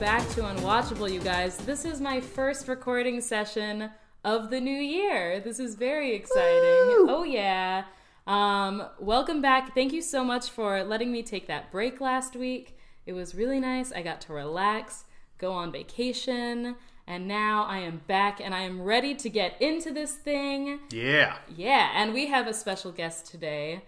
welcome back to Unwatchable, you guys. This is my first recording session of the new year. This is very exciting. Oh, yeah. Um, welcome back. Thank you so much for letting me take that break last week. It was really nice. I got to relax, go on vacation, and now I am back and I am ready to get into this thing. Yeah. Yeah, and we have a special guest today.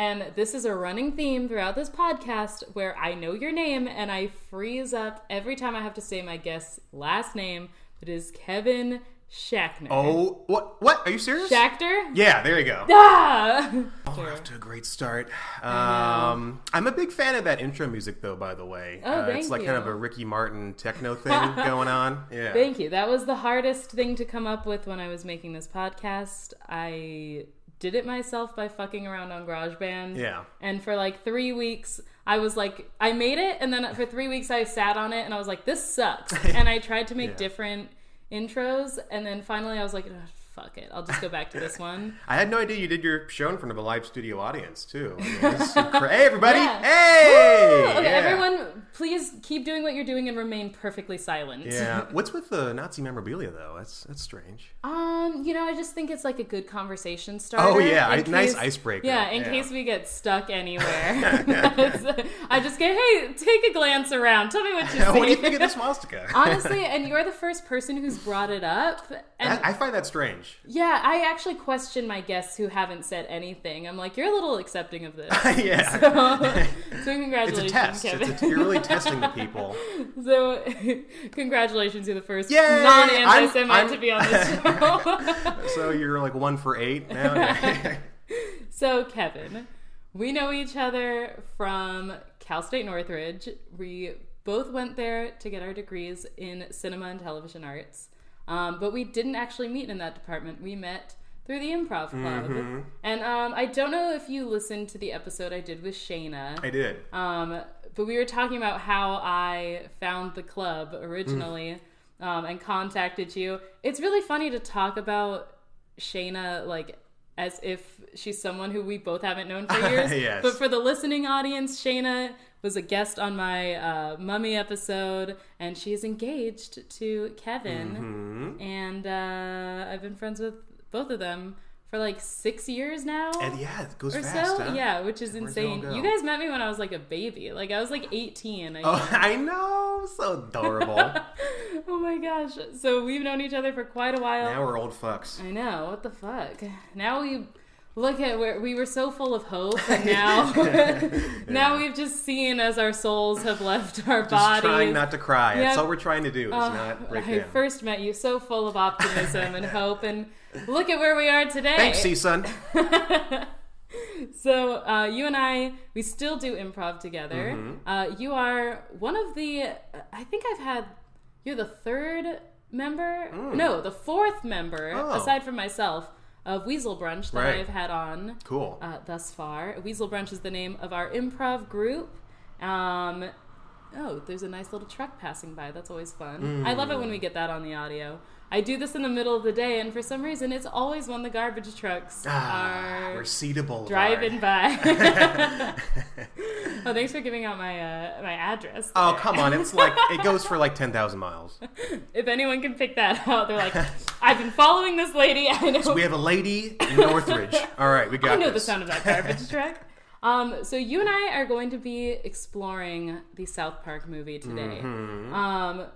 And this is a running theme throughout this podcast where I know your name and I freeze up every time I have to say my guest's last name. It is Kevin Shackner. Oh, what? What? Are you serious? Shackter? Yeah, there you go. Ah! Oh, off to a great start. Um, I'm a big fan of that intro music, though. By the way, Oh, uh, thank it's like kind of a Ricky Martin techno thing going on. Yeah. Thank you. That was the hardest thing to come up with when I was making this podcast. I did it myself by fucking around on GarageBand. Yeah. And for like three weeks, I was like, I made it, and then for three weeks, I sat on it, and I was like, this sucks. and I tried to make Yeah. different intros, and then finally, I was like, "Ugh, fuck it, I'll just go back to this one. I had no idea you did your show in front of a live studio audience too. I mean, cra- hey, everybody! Yeah. Hey! Okay, Yeah. everyone, please keep doing what you're doing and remain perfectly silent. Yeah. What's with the Nazi memorabilia though? That's that's strange. Um, you know, I just think it's like a good conversation starter. Oh, yeah, in a nice icebreaker. Yeah, in Yeah. case we get stuck anywhere. I just get, hey, take a glance around. Tell me what you see. what do you think of the swastika? Honestly, and you're the first person who's brought it up. And I, I find that strange. Yeah, I actually question my guests who haven't said anything. I'm like, you're a little accepting of this. yeah. so It's congratulations, a test. Kevin. It's a, you're really testing the people. so congratulations, you're the first Yay! non-anti-Semite to be on this show. So you're like one for eight now. So, Kevin, we know each other from Cal State Northridge. We both went there to get our degrees in cinema and television arts, um, but we didn't actually meet in that department. We met through the improv club. Mm-hmm. And um, I don't know if you listened to the episode I did with Shayna. I did. Um, but we were talking about how I found the club originally Mm. um, and contacted you. It's really funny to talk about Shayna like as if she's someone who we both haven't known for years. Yes. But for the listening audience, Shayna was a guest on my uh, mummy episode, and she's engaged to Kevin. Mm-hmm. And uh, I've been friends with both of them for like six years now And yeah, it goes or fast. so. huh? Yeah, which is Where's insane. You guys met me when I was like a baby. Like I was like 18. I Oh, I know. So adorable. oh my gosh. So we've known each other for quite a while. now we're old fucks. I know. What the fuck? Now we look at where we were so full of hope and now now we've just seen as our souls have left our bodies. Just bodies. trying not to cry. That's Yep. all we're trying to do is Oh, not break I down. first met you so full of optimism and hope and look at where we are today. Thanks, C-Sun. So uh, you and I, we still do improv together. Mm-hmm. Uh, you are one of the. I think I've had. You're the third member. No, the fourth member, Mm. Oh. aside from myself, of Weasel Brunch that Right. I've had on Cool. uh, thus far. Weasel Brunch is the name of our improv group. Um, oh, there's a nice little truck passing by. That's always fun. I love it when we get that on the audio. I do this in the middle of the day, and for some reason, it's always when the garbage trucks ah, are Reseda driving by. oh, thanks for giving out my uh, my address. Oh, come on. It's like, it goes for like 10,000 miles. If anyone can pick that out, they're like, I've been following this lady. I know. We have a lady in Northridge. All right, we got I know this. the sound of that garbage truck. Um, so you and I are going to be exploring the South Park movie today, Mm-hmm. um,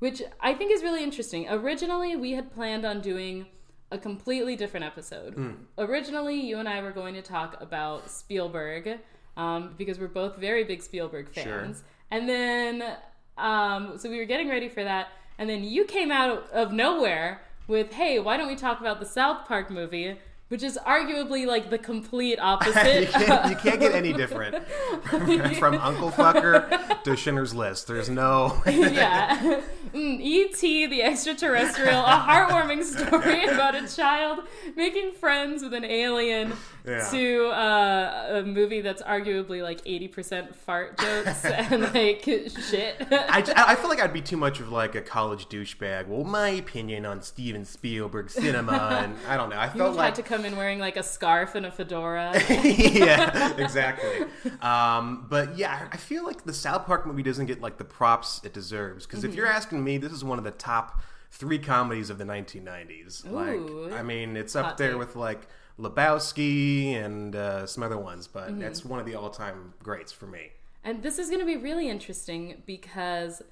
which I think is really interesting. Originally, we had planned on doing a completely different episode. Hmm. Originally, you and I were going to talk about Spielberg um, because we're both very big Spielberg fans, Sure. and then um, so we were getting ready for that, and then you came out of nowhere with, "Hey, why don't we talk about the South Park movie?" Which is arguably like the complete opposite. you, can't, you can't get any different. From Uncle Fucker to Schindler's List. There's no. yeah. Mm, E.T. the extraterrestrial, a heartwarming story about a child making friends with an alien Yeah. to uh, a movie that's arguably like 80% fart jokes and like shit. I feel like I'd be too much of like a college douchebag. Well, my opinion on Steven Spielberg cinema, and I don't know. I You felt had like to come in wearing like a scarf and a fedora. yeah, exactly. Um, but yeah, I feel like the South Park movie doesn't get like the props it deserves. Because if you're Mm-hmm. asking me, this is one of the top three comedies of the 1990s. Ooh. like, I mean, it's up there with like Lebowski and uh, some other ones, but Mm-hmm. that's one of the all-time greats for me. And this is going to be really interesting because,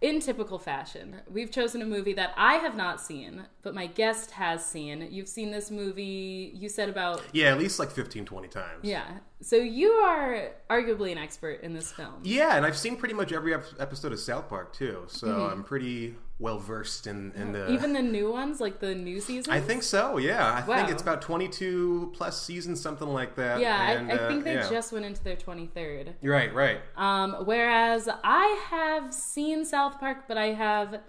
in typical fashion, we've chosen a movie that I have not seen, but my guest has seen. You've seen this movie, you said about. Yeah, at least like 15, 20 times. Yeah. So you are arguably an expert in this film. Yeah, and I've seen pretty much every ep- episode of South Park too, so Mm-hmm. I'm pretty well versed in, in the. Even the new ones, like the new season? I think so. Yeah, I Wow. think it's about 22 plus seasons, something like that. Yeah, and, I, I uh, think they yeah. just went into their 23rd. Right, right. Um, whereas I have seen South Park, but I have,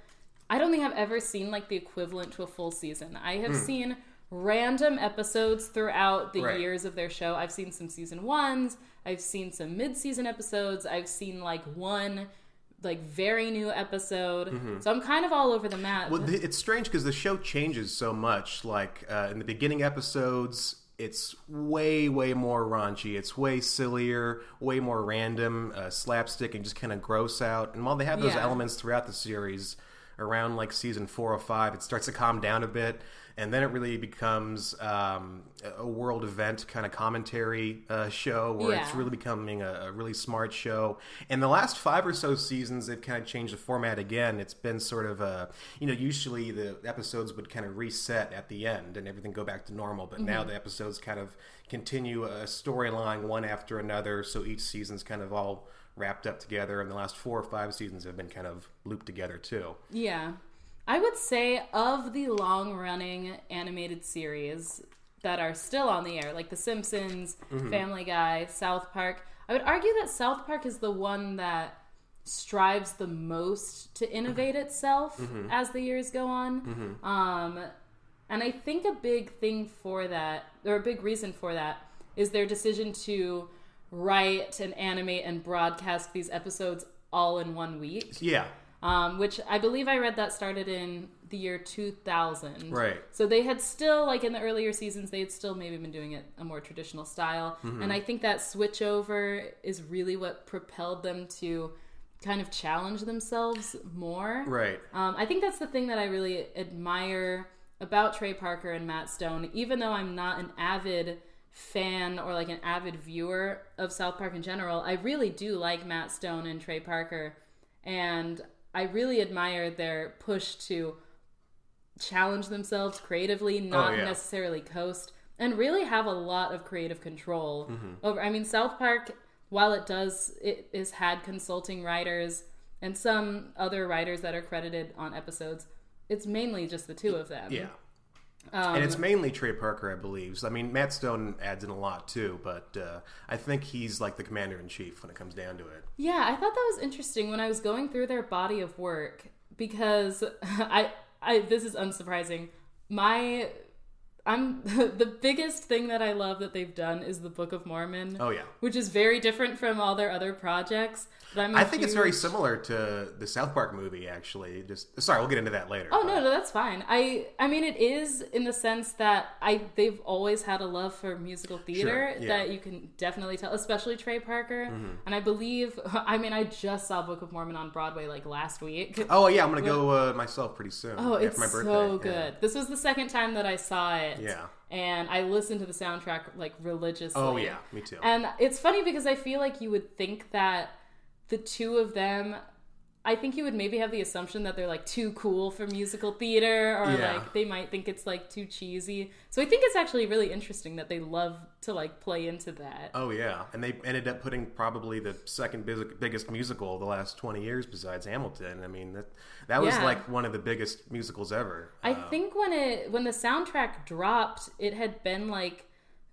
I don't think I've ever seen like the equivalent to a full season. I have seen random episodes throughout the Right. years of their show. I've seen some season ones, I've seen some mid season episodes, I've seen like one like very new episode. So I'm kind of all over the map. Well, it's strange because the show changes so much. Like uh, in the beginning episodes, it's way, way more raunchy. It's way sillier, way more random, uh, slapstick, and just kind of gross out. And while they have those Yeah. elements throughout the series, around like season four or five, it starts to calm down a bit. And then it really becomes um, a world event kind of commentary uh, show where it's really becoming a, a really smart show. And the last five or so seasons, they've kind of changed the format again. It's been sort of a, you know, usually the episodes would kind of reset at the end and everything go back to normal. But now the episodes kind of continue a storyline one after another. So each season's kind of all wrapped up together. And the last four or five seasons have been kind of looped together too. Yeah. I would say of the long running animated series that are still on the air, like The Simpsons, mm-hmm. Family Guy, South Park, I would argue that South Park is the one that strives the most to innovate itself mm-hmm. as the years go on. Mm-hmm. Um, and I think a big thing for that, or a big reason for that, is their decision to write and animate and broadcast these episodes all in one week. Yeah. Um, which I believe I read that started in the year 2000. Right. So they had still, like in the earlier seasons, they had still maybe been doing it a more traditional style. Mm-hmm. And I think that switch over is really what propelled them to kind of challenge themselves more. Right. Um, I think that's the thing that I really admire about Trey Parker and Matt Stone, even though I'm not an avid fan or like an avid viewer of South Park in general, I really do like Matt Stone and Trey Parker. And I really admire their push to challenge themselves creatively, oh, not Oh, yeah. necessarily coast, and really have a lot of creative control mm-hmm. over. I mean, South Park, while it does, it has had consulting writers and some other writers that are credited on episodes. It's mainly just the two of them. Yeah. Um, and it's mainly Trey Parker, I believe. So, I mean, Matt Stone adds in a lot too, but uh, I think he's like the commander in chief when it comes down to it. Yeah, I thought that was interesting when I was going through their body of work because I, I this is unsurprising. My I'm the biggest thing that I love that they've done is the Book of Mormon. Oh, yeah. Which is very different from all their other projects. But I'm a I think it's very similar to the South Park movie, actually. Just sorry, we'll get into that later. Oh but- no, no, that's fine. I I mean it is in the sense that I they've always had a love for musical theater Sure, yeah. that you can definitely tell, especially Trey Parker. Mm-hmm. And I believe I mean I just saw Book of Mormon on Broadway like last week. Oh yeah, I'm gonna go uh, myself pretty soon. Oh, yeah, it's my birthday. so Yeah. good. This was the second time that I saw it. Yeah. And I listened to the soundtrack like religiously. Oh yeah, me too. And it's funny because I feel like you would think that the two of them I think you would maybe have the assumption that they're like too cool for musical theater or Yeah. like they might think it's like too cheesy. So I think it's actually really interesting that they love to like play into that. Oh yeah, and they ended up putting probably the second big, biggest musical of the last 20 years besides Hamilton. I mean that that was Yeah. like one of the biggest musicals ever. I Uh, think when it when the soundtrack dropped, it had been like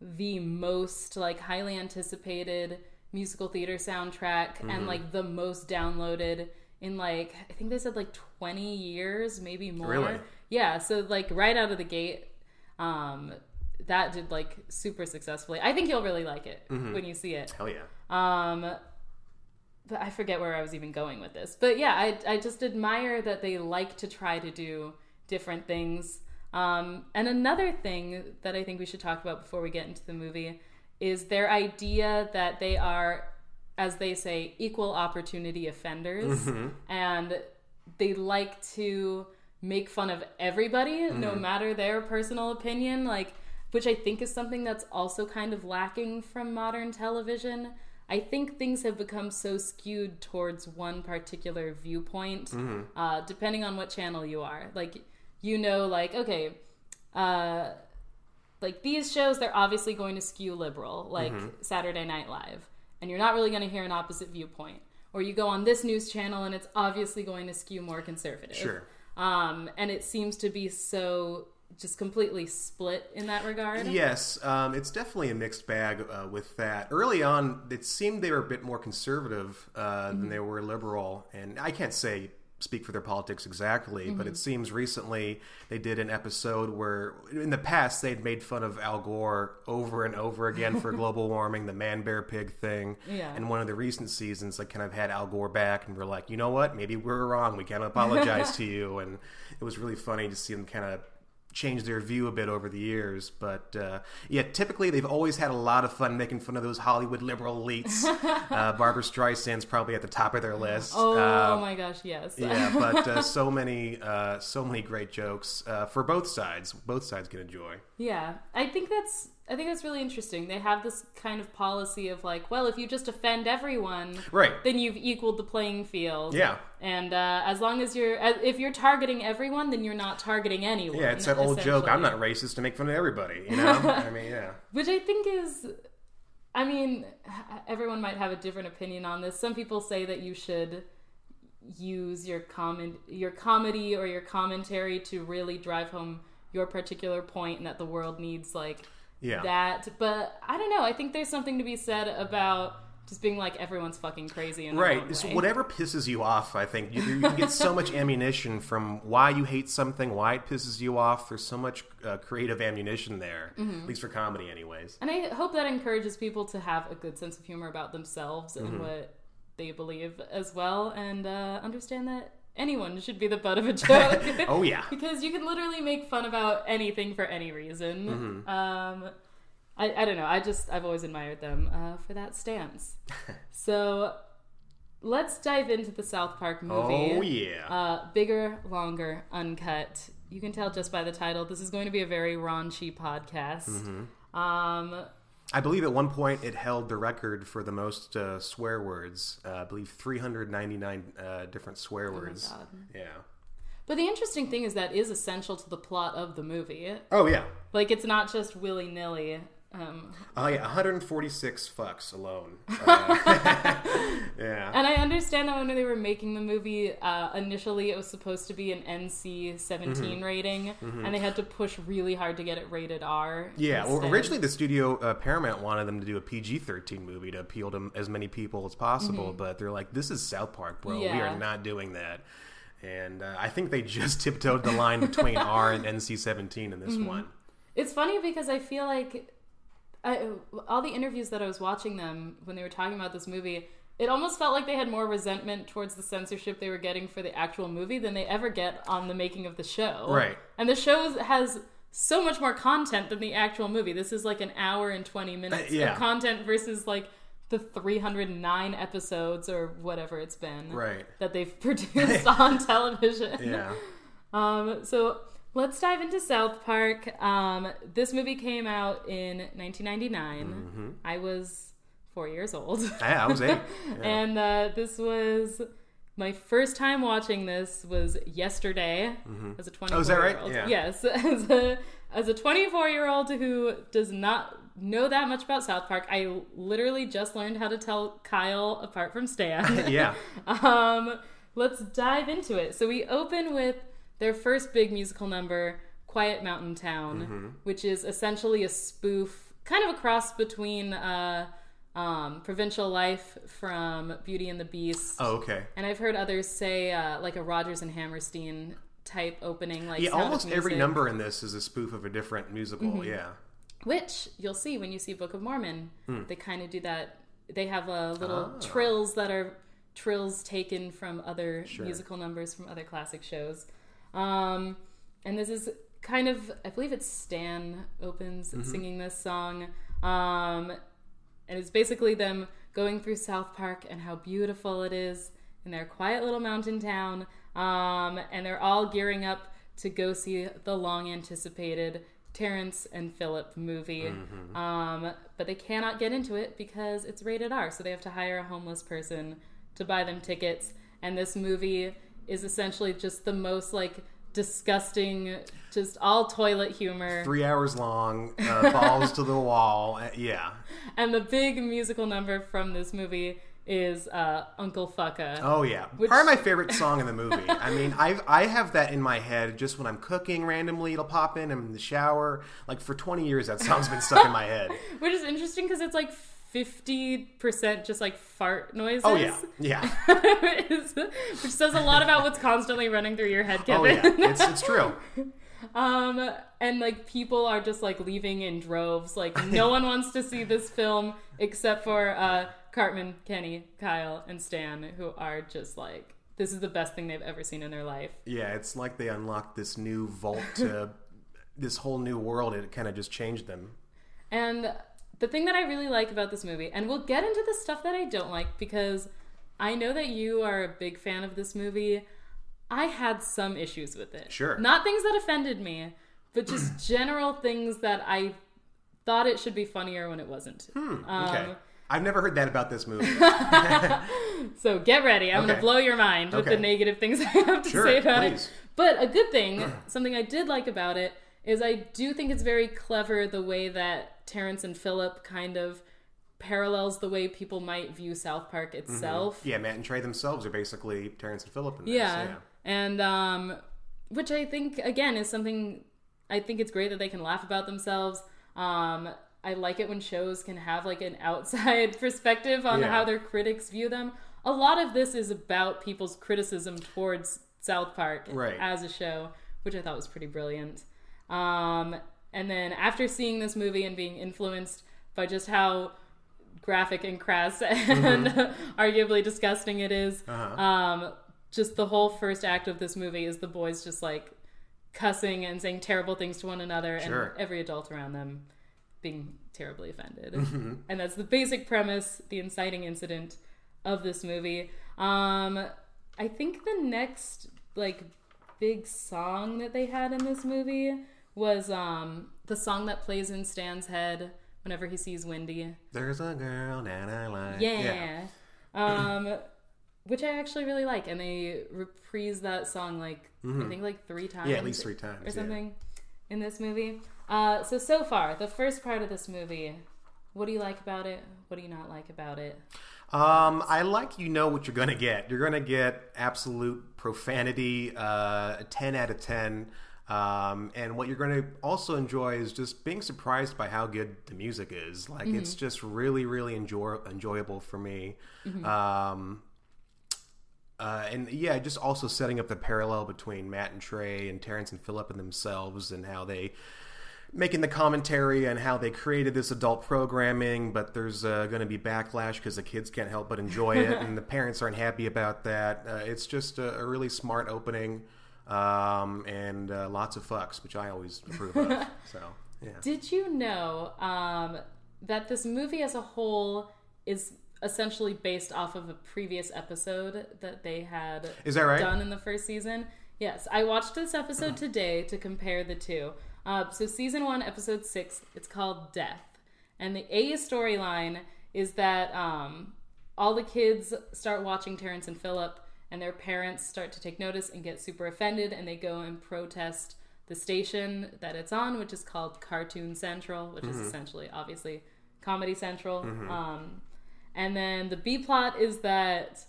the most like highly anticipated musical theater soundtrack Mm-hmm. and like the most downloaded in like I think they said like 20 years, maybe more. Really? Yeah, so like right out of the gate um that did like super successfully. I think you'll really like it when you see it. Hell yeah. Um, but I forget where I was even going with this. But yeah, I, I just admire that they like to try to do different things. Um, and another thing that I think we should talk about before we get into the movie is their idea that they are, as they say, equal opportunity offenders. And they like to make fun of everybody, no matter their personal opinion. Like, which I think is something that's also kind of lacking from modern television. I think things have become so skewed towards one particular viewpoint, uh, depending on what channel you are. Like, you know, like, okay, uh, like these shows, they're obviously going to skew liberal, like Saturday Night Live, and you're not really going to hear an opposite viewpoint. Or you go on this news channel and it's obviously going to skew more conservative. Sure. Um, and it seems to be so just completely split in that regard. Yes, um, it's definitely a mixed bag uh, with that. Early on, it seemed they were a bit more conservative uh, than they were liberal, and I can't say speak for their politics exactly, but it mm-hmm. seems recently they did an episode where, in the past, they'd made fun of Al Gore over and over again for global warming, the man bear pig thing, Yeah. and one of the recent seasons, like, kind of had Al Gore back, and we're like, you know what? Maybe we're wrong. We can't apologize to you, and it was really funny to see them kind of changed their view a bit over the years. But uh, yeah, typically they've always had a lot of fun making fun of those Hollywood liberal elites. uh, Barbra Streisand's probably at the top of their list. Oh Uh, my gosh, yes. yeah, but uh, so many, uh, so many great jokes uh, for both sides. Both sides can enjoy. Yeah, I think that's I think that's really interesting. They have this kind of policy of like, well, if you just offend everyone, Right. then you've equaled the playing field. Yeah. And uh, as long as you're, if you're targeting everyone, then you're not targeting anyone. Yeah, it's that old joke. I'm not racist to make fun of everybody. You know, I mean, yeah. Which I think is, I mean, everyone might have a different opinion on this. Some people say that you should use your comment, your comedy or your commentary to really drive home your particular point, and that the world needs like Yeah. that. But I don't know. I think there's something to be said about just being like everyone's fucking crazy the Right. So whatever pisses you off, I think you, you can get so much ammunition from why you hate something, why it pisses you off. There's so much uh, creative ammunition there, Mm-hmm. at least for comedy, anyways. And I hope that encourages people to have a good sense of humor about themselves Mm-hmm. and what they believe as well, and uh, understand that anyone should be the butt of a joke. Oh yeah. because you can literally make fun about anything for any reason. Mm-hmm. Um, I, I don't know. I just I've always admired them uh, for that stance. so let's dive into the South Park movie. Oh yeah. Uh, bigger, longer, uncut. You can tell just by the title. This is going to be a very raunchy podcast. Mm-hmm. Um, I believe at one point it held the record for the most uh, swear words. Uh, I believe 399 uh, different swear words. Oh God. Yeah. but the interesting thing is that is essential to the plot of the movie. Oh yeah. Like it's not just willy nilly. Um, Oh yeah. 146 fucks alone. Uh, yeah. and I understand that when they were making the movie, uh, initially it was supposed to be an NC 17 Mm-hmm. rating, and they had to push really hard to get it rated R. Yeah, well, originally the studio uh, Paramount wanted them to do a PG-13 movie to appeal to as many people as possible, but they're like, "This is South Park, bro. We Mm-hmm. Are not doing that." And uh, I think they just tiptoed the line between R and NC-17 in this Mm-hmm. one. It's funny because I feel like I, all the interviews that I was watching them when they were talking about this movie, it almost felt like they had more resentment towards the censorship they were getting for the actual movie than they ever get on the making of the show. Right. And the show has so much more content than the actual movie. This is like an hour and 20 minutes Uh, yeah. of content versus like the 309 episodes or whatever it's been Right. that they've produced on television. Yeah. Um, so let's dive into South Park. Um, this movie came out in 1999. Mm-hmm. I was four years old, yeah, I was eight. Yeah. and uh, this was my first time watching. This was yesterday as a 24 Oh, is that right? Yeah. Yes, as a as a 24 year old who does not know that much about South Park. I literally just learned how to tell Kyle apart from Stan. yeah. Um, let's dive into it. So we open with their first big musical number, Quiet Mountain Town, Mm-hmm. which is essentially a spoof, kind of a cross between uh, um, Provincial Life from Beauty and the Beast. Oh, okay. And I've heard others say uh, like a Rodgers and Hammerstein type opening, like Yeah, almost every number in this is a spoof of a different musical. Mm-hmm. Yeah. which you'll see when you see Book of Mormon. Hmm. They kind of do that. They have uh, little Ah. trills that are trills taken from other Sure. musical numbers from other classic shows. Um, and this is kind of, I believe it's Stan opens Mm-hmm. singing this song. Um, and it's basically them going through South Park and how beautiful it is in their quiet little mountain town. Um, and they're all gearing up to go see the long anticipated Terrance and Phillip movie. Um, but they cannot get into it because it's rated R. So they have to hire a homeless person to buy them tickets. And this movie is essentially just the most like disgusting, just all toilet humor. Three hours long, uh, balls to the wall. Uh, yeah. And the big musical number from this movie is uh, Uncle Fucka. Oh yeah, Which- part of my favorite song in the movie. I mean, I I have that in my head just when I'm cooking randomly. It'll pop in. I'm in the shower. Like for 20 years, that song's been stuck in my head. Which is interesting because it's like 50% just like fart noises. Oh yeah, yeah. which says a lot about what's constantly running through your head, Kevin. Oh Kevin. yeah, it's it's true. Um, and like people are just like leaving in droves. Like no one wants to see this film except for uh, Cartman, Kenny, Kyle, and Stan, who are just like this is the best thing they've ever seen in their life. Yeah, it's like they unlocked this new vault to this whole new world. It kind of just changed them. And the thing that I really like about this movie, and we'll get into the stuff that I don't like because I know that you are a big fan of this movie. I had some issues with it. Sure. Not things that offended me, but just general things that I thought it should be funnier when it wasn't. Okay, Um, I've never heard that about this movie. So get ready. I'm going to blow your mind with Okay. the negative things I have to Sure, say about please. it. But a good thing, something I did like about it, is I do think it's very clever the way that Terrance and Phillip kind of parallels the way people might view South Park itself. yeah, Matt and Trey themselves are basically Terrance and Phillip in this. Yeah. And um which I think again is something I think it's great that they can laugh about themselves. Um I like it when shows can have like an outside perspective on Yeah. how their critics view them. A lot of this is about people's criticism towards South Park Right. as a show, which I thought was pretty brilliant. Um and then after seeing this movie and being influenced by just how graphic and crass and arguably disgusting it is, Uh-huh. um, just the whole first act of this movie is the boys just like cussing and saying terrible things to one another Sure. and every adult around them being terribly offended. Mm-hmm. And that's the basic premise, the inciting incident of this movie. Um, I think the next like big song that they had in this movie was um, the song that plays in Stan's head whenever he sees Wendy. There's a girl that I like. Yeah. Um, which I actually really like, and they reprise that song like I think like three times. Mm-hmm. Yeah, at least three times, or yeah. something in this movie. Uh, so so far, the first part of this movie, what do you like about it? What do you not like about it? Um, I like you know what you're gonna get. You're gonna get absolute profanity, uh, a ten out of ten. Um, and what you're gonna also enjoy is just being surprised by how good the music is. Like it's just really, really enjoy- enjoyable for me. Um, uh, and yeah, just also setting up the parallel between Matt and Trey and Terrance and Phillip and themselves and how they making the commentary and how they created this adult programming, but there's uh, going to be backlash because the kids can't help but enjoy it, and the parents aren't happy about that. Uh, it's just a, a really smart opening, um, and uh, lots of fucks, which I always approve of. So yeah, Did you know um, that this movie as a whole is essentially based off of a previous episode that they had is that right? done in the first season. Yes, I watched this episode today to compare the two. Uh, so, season one, episode six, it's called Death. And the A storyline is that um, all the kids start watching Terrance and Phillip, and their parents start to take notice and get super offended, and they go and protest the station that it's on, which is called Cartoon Central, which is essentially, obviously, Comedy Central. Um, and then the B plot is that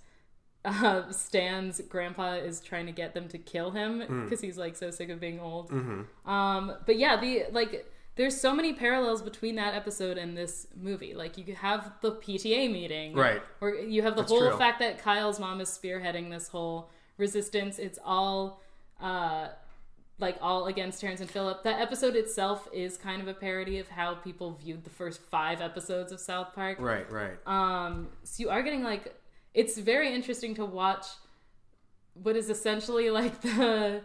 uh, Stan's grandpa is trying to get them to kill him because he's like so sick of being old. Um, but yeah, the like there's so many parallels between that episode and this movie. Like you have the PTA meeting, Right. Or you have the That's whole true. fact that Kyle's mom is spearheading this whole resistance. It's all uh, like all against Terrance and Phillip. That episode itself is kind of a parody of how people viewed the first five episodes of South Park. Right, right. Um, so you are getting like it's very interesting to watch what is essentially like the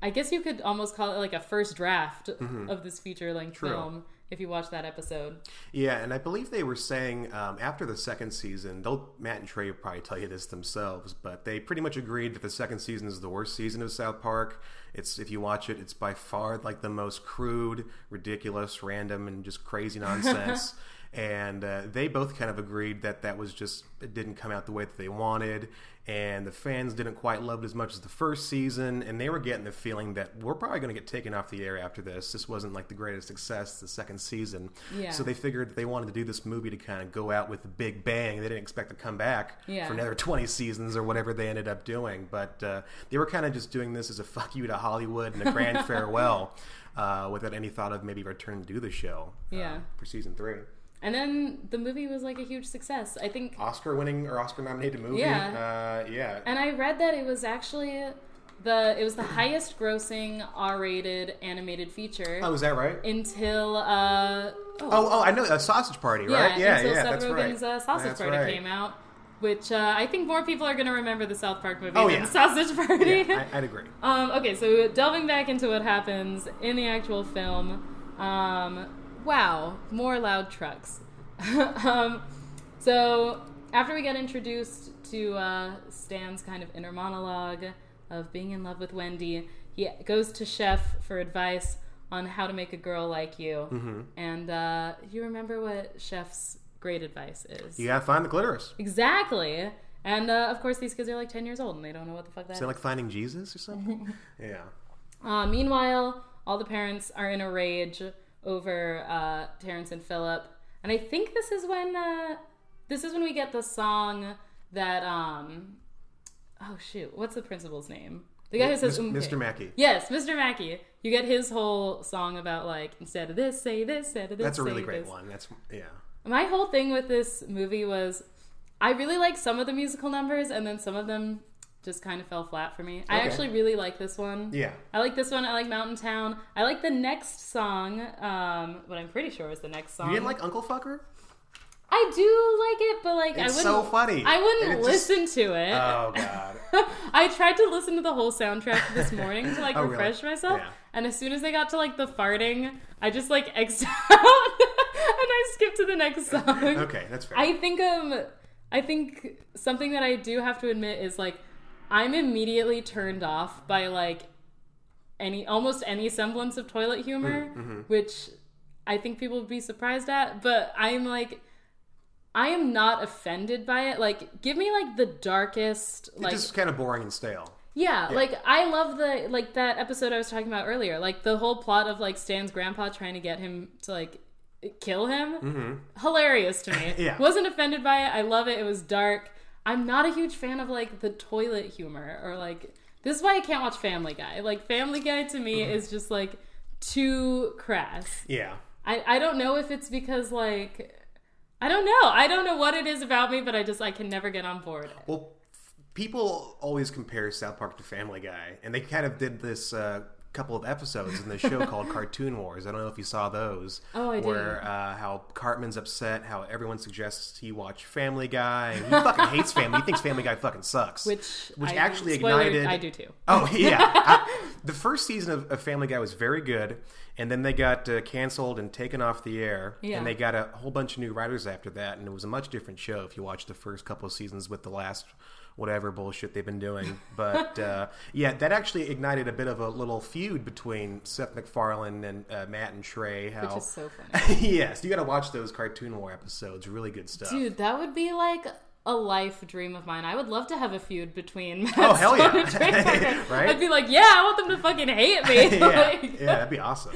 I guess you could almost call it like a first draft of this feature length Mm-hmm. Film if you watch that episode. Yeah, and I believe they were saying um, after the second season, they'll Matt and Trey will probably tell you this themselves, but they pretty much agreed that the second season is the worst season of South Park. It's if you watch it, it's by far like the most crude, ridiculous, random, and just crazy nonsense. and uh, they both kind of agreed that that was just it didn't come out the way that they wanted, and the fans didn't quite love it as much as the first season, and they were getting the feeling that we're probably going to get taken off the air after this. This wasn't like the greatest success the second season, Yeah. so they figured that they wanted to do this movie to kind of go out with a big bang. They didn't expect to come back Yeah. for another 20 seasons or whatever they ended up doing. But uh, they were kind of just doing this as a fuck you to Hollywood and a grand farewell uh, without any thought of maybe returning to do the show uh, Yeah. for season three. And then the movie was like a huge success. I think Oscar winning or Oscar nominated movie. Yeah. Uh, yeah. and I read that it was actually the it was the highest grossing R-rated animated feature Oh, is that right? until uh Oh, oh, I know. A sausage party, right? Yeah, until yeah, Seth that's Rogen's right. uh, Sausage That's Party right. came out, which uh, I think more people are going to remember the South Park movie Oh, than yeah. Sausage Party. Yeah, I, I'd agree. um, okay, so delving back into what happens in the actual film, um, wow, more loud trucks. um, so after we get introduced to uh, Stan's kind of inner monologue of being in love with Wendy, he goes to Chef for advice on how to make a girl like you. Mm-hmm. And uh, you remember what Chef's great advice is? You gotta find the clitoris. Exactly. And uh, of course, these kids are like 10 years old and they don't know what the fuck that Is that like finding Jesus or something? yeah. Uh, meanwhile, all the parents are in a rage over uh, Terrance and Phillip, and I think this is when uh, this is when we get the song that um oh shoot, what's the principal's name? The guy who says Mis- Mr. Mackey. Yes, Mr. Mackey. You get his whole song about like instead of this, say this, instead of this. That's a really great this. one. That's yeah. My whole thing with this movie was I really like some of the musical numbers, and then some of them just kind of fell flat for me. I actually really like this one. Yeah. I like this one. I like Mountain Town. I like the next song, um, what I'm pretty sure is the next song. You didn't like Uncle Fucker? I do like it, but like It's I so wouldn't. funny. I wouldn't it just- listen to it. Oh God. I tried to listen to the whole soundtrack this morning to like Oh, really? refresh myself, Yeah. and as soon as they got to like the farting, I just like X'd out and I skipped to the next song. okay, that's fair. I think um I think something that I do have to admit is like I'm immediately turned off by like any almost any semblance of toilet humor, Mm-hmm, which I think people would be surprised at, but I'm like I am not offended by it. Like give me like the darkest it's like just kind of boring and stale. yeah, like I love the like that episode I was talking about earlier. Like the whole plot of like Stan's grandpa trying to get him to like kill him. Hilarious to me. Mm-hmm. Yeah. Wasn't offended by it. I love it. It was dark. I'm not a huge fan of like the toilet humor or like this is why I can't watch Family Guy. Like Family Guy to me Mm-hmm. is just like too crass. Yeah. I I don't know if it's because like I don't know. I don't know what it is about me, but I just I can never get on board. Well, people always compare South Park to Family Guy, and they kind of did this uh, couple of episodes in the show called Cartoon Wars. I don't know if you saw those. Oh, I Where uh, how Cartman's upset, how everyone suggests he watch Family Guy, he fucking hates Family. He thinks Family Guy fucking sucks. Which which I- actually spoiler, ignited. I do too. Oh yeah, I- the first season of, of Family Guy was very good, and then they got uh, canceled and taken off the air, Yeah. and they got a whole bunch of new writers after that, and it was a much different show if you watched the first couple of seasons with the last whatever bullshit they've been doing. But uh, yeah, that actually ignited a bit of a little feud between Seth MacFarlane and uh, Matt and Trey. How Which is so funny. yes, you got to watch those Cartoon War episodes. Really good stuff. Dude, that would be like a life dream of mine. I would love to have a feud between Matt Oh, hell yeah. and Trey Right? I'd be like, yeah, I want them to fucking hate me. yeah, Like, yeah, that'd be awesome.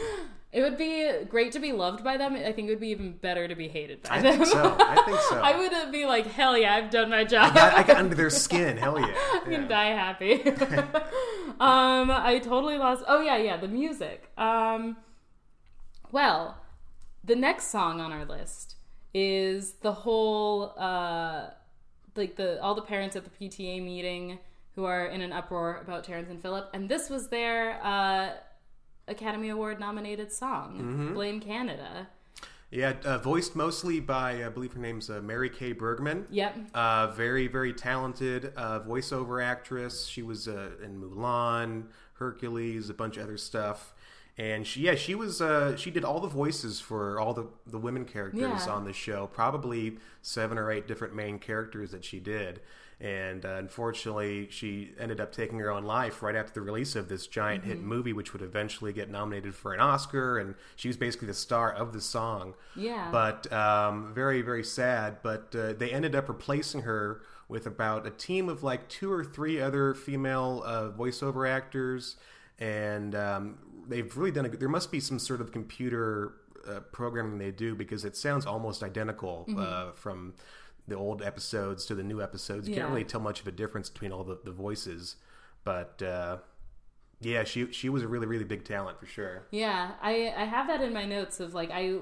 It would be great to be loved by them. I think it would be even better to be hated by I them. I think so. I think so. I would be like, hell yeah, I've done my job. I, I got under their skin. Hell yeah. I'm gonna die happy. um, I totally lost. Oh yeah, yeah, the music. Um, Well, the next song on our list is the whole uh like the all the parents at the PTA meeting who are in an uproar about Terrance and Phillip, and this was their uh Academy Award nominated song, Mm-hmm. Blame Canada. Yeah, uh, voiced mostly by I believe her name's uh, Mary Kay Bergman. Yep. Uh, very, very talented uh, voiceover actress. She was uh, in Mulan, Hercules, a bunch of other stuff. And she, yeah, she was. Uh, she did all the voices for all the the women characters Yeah. on the show. Probably seven or eight different main characters that she did. And uh, unfortunately, she ended up taking her own life right after the release of this giant hit movie, which would eventually get nominated for an Oscar. And she was basically the star of the song. Yeah. But um, very, very sad. But uh, they ended up replacing her with about a team of like two or three other female uh, voiceover actors, and um, they've really done a. Good, there must be some sort of computer uh, programming they do because it sounds almost identical uh, from the old episodes to the new episodes. You Yeah. can't really tell much of a difference between all the, the voices, but. Uh, yeah, she she was a really really big talent for sure. Yeah, I I have that in my notes of like I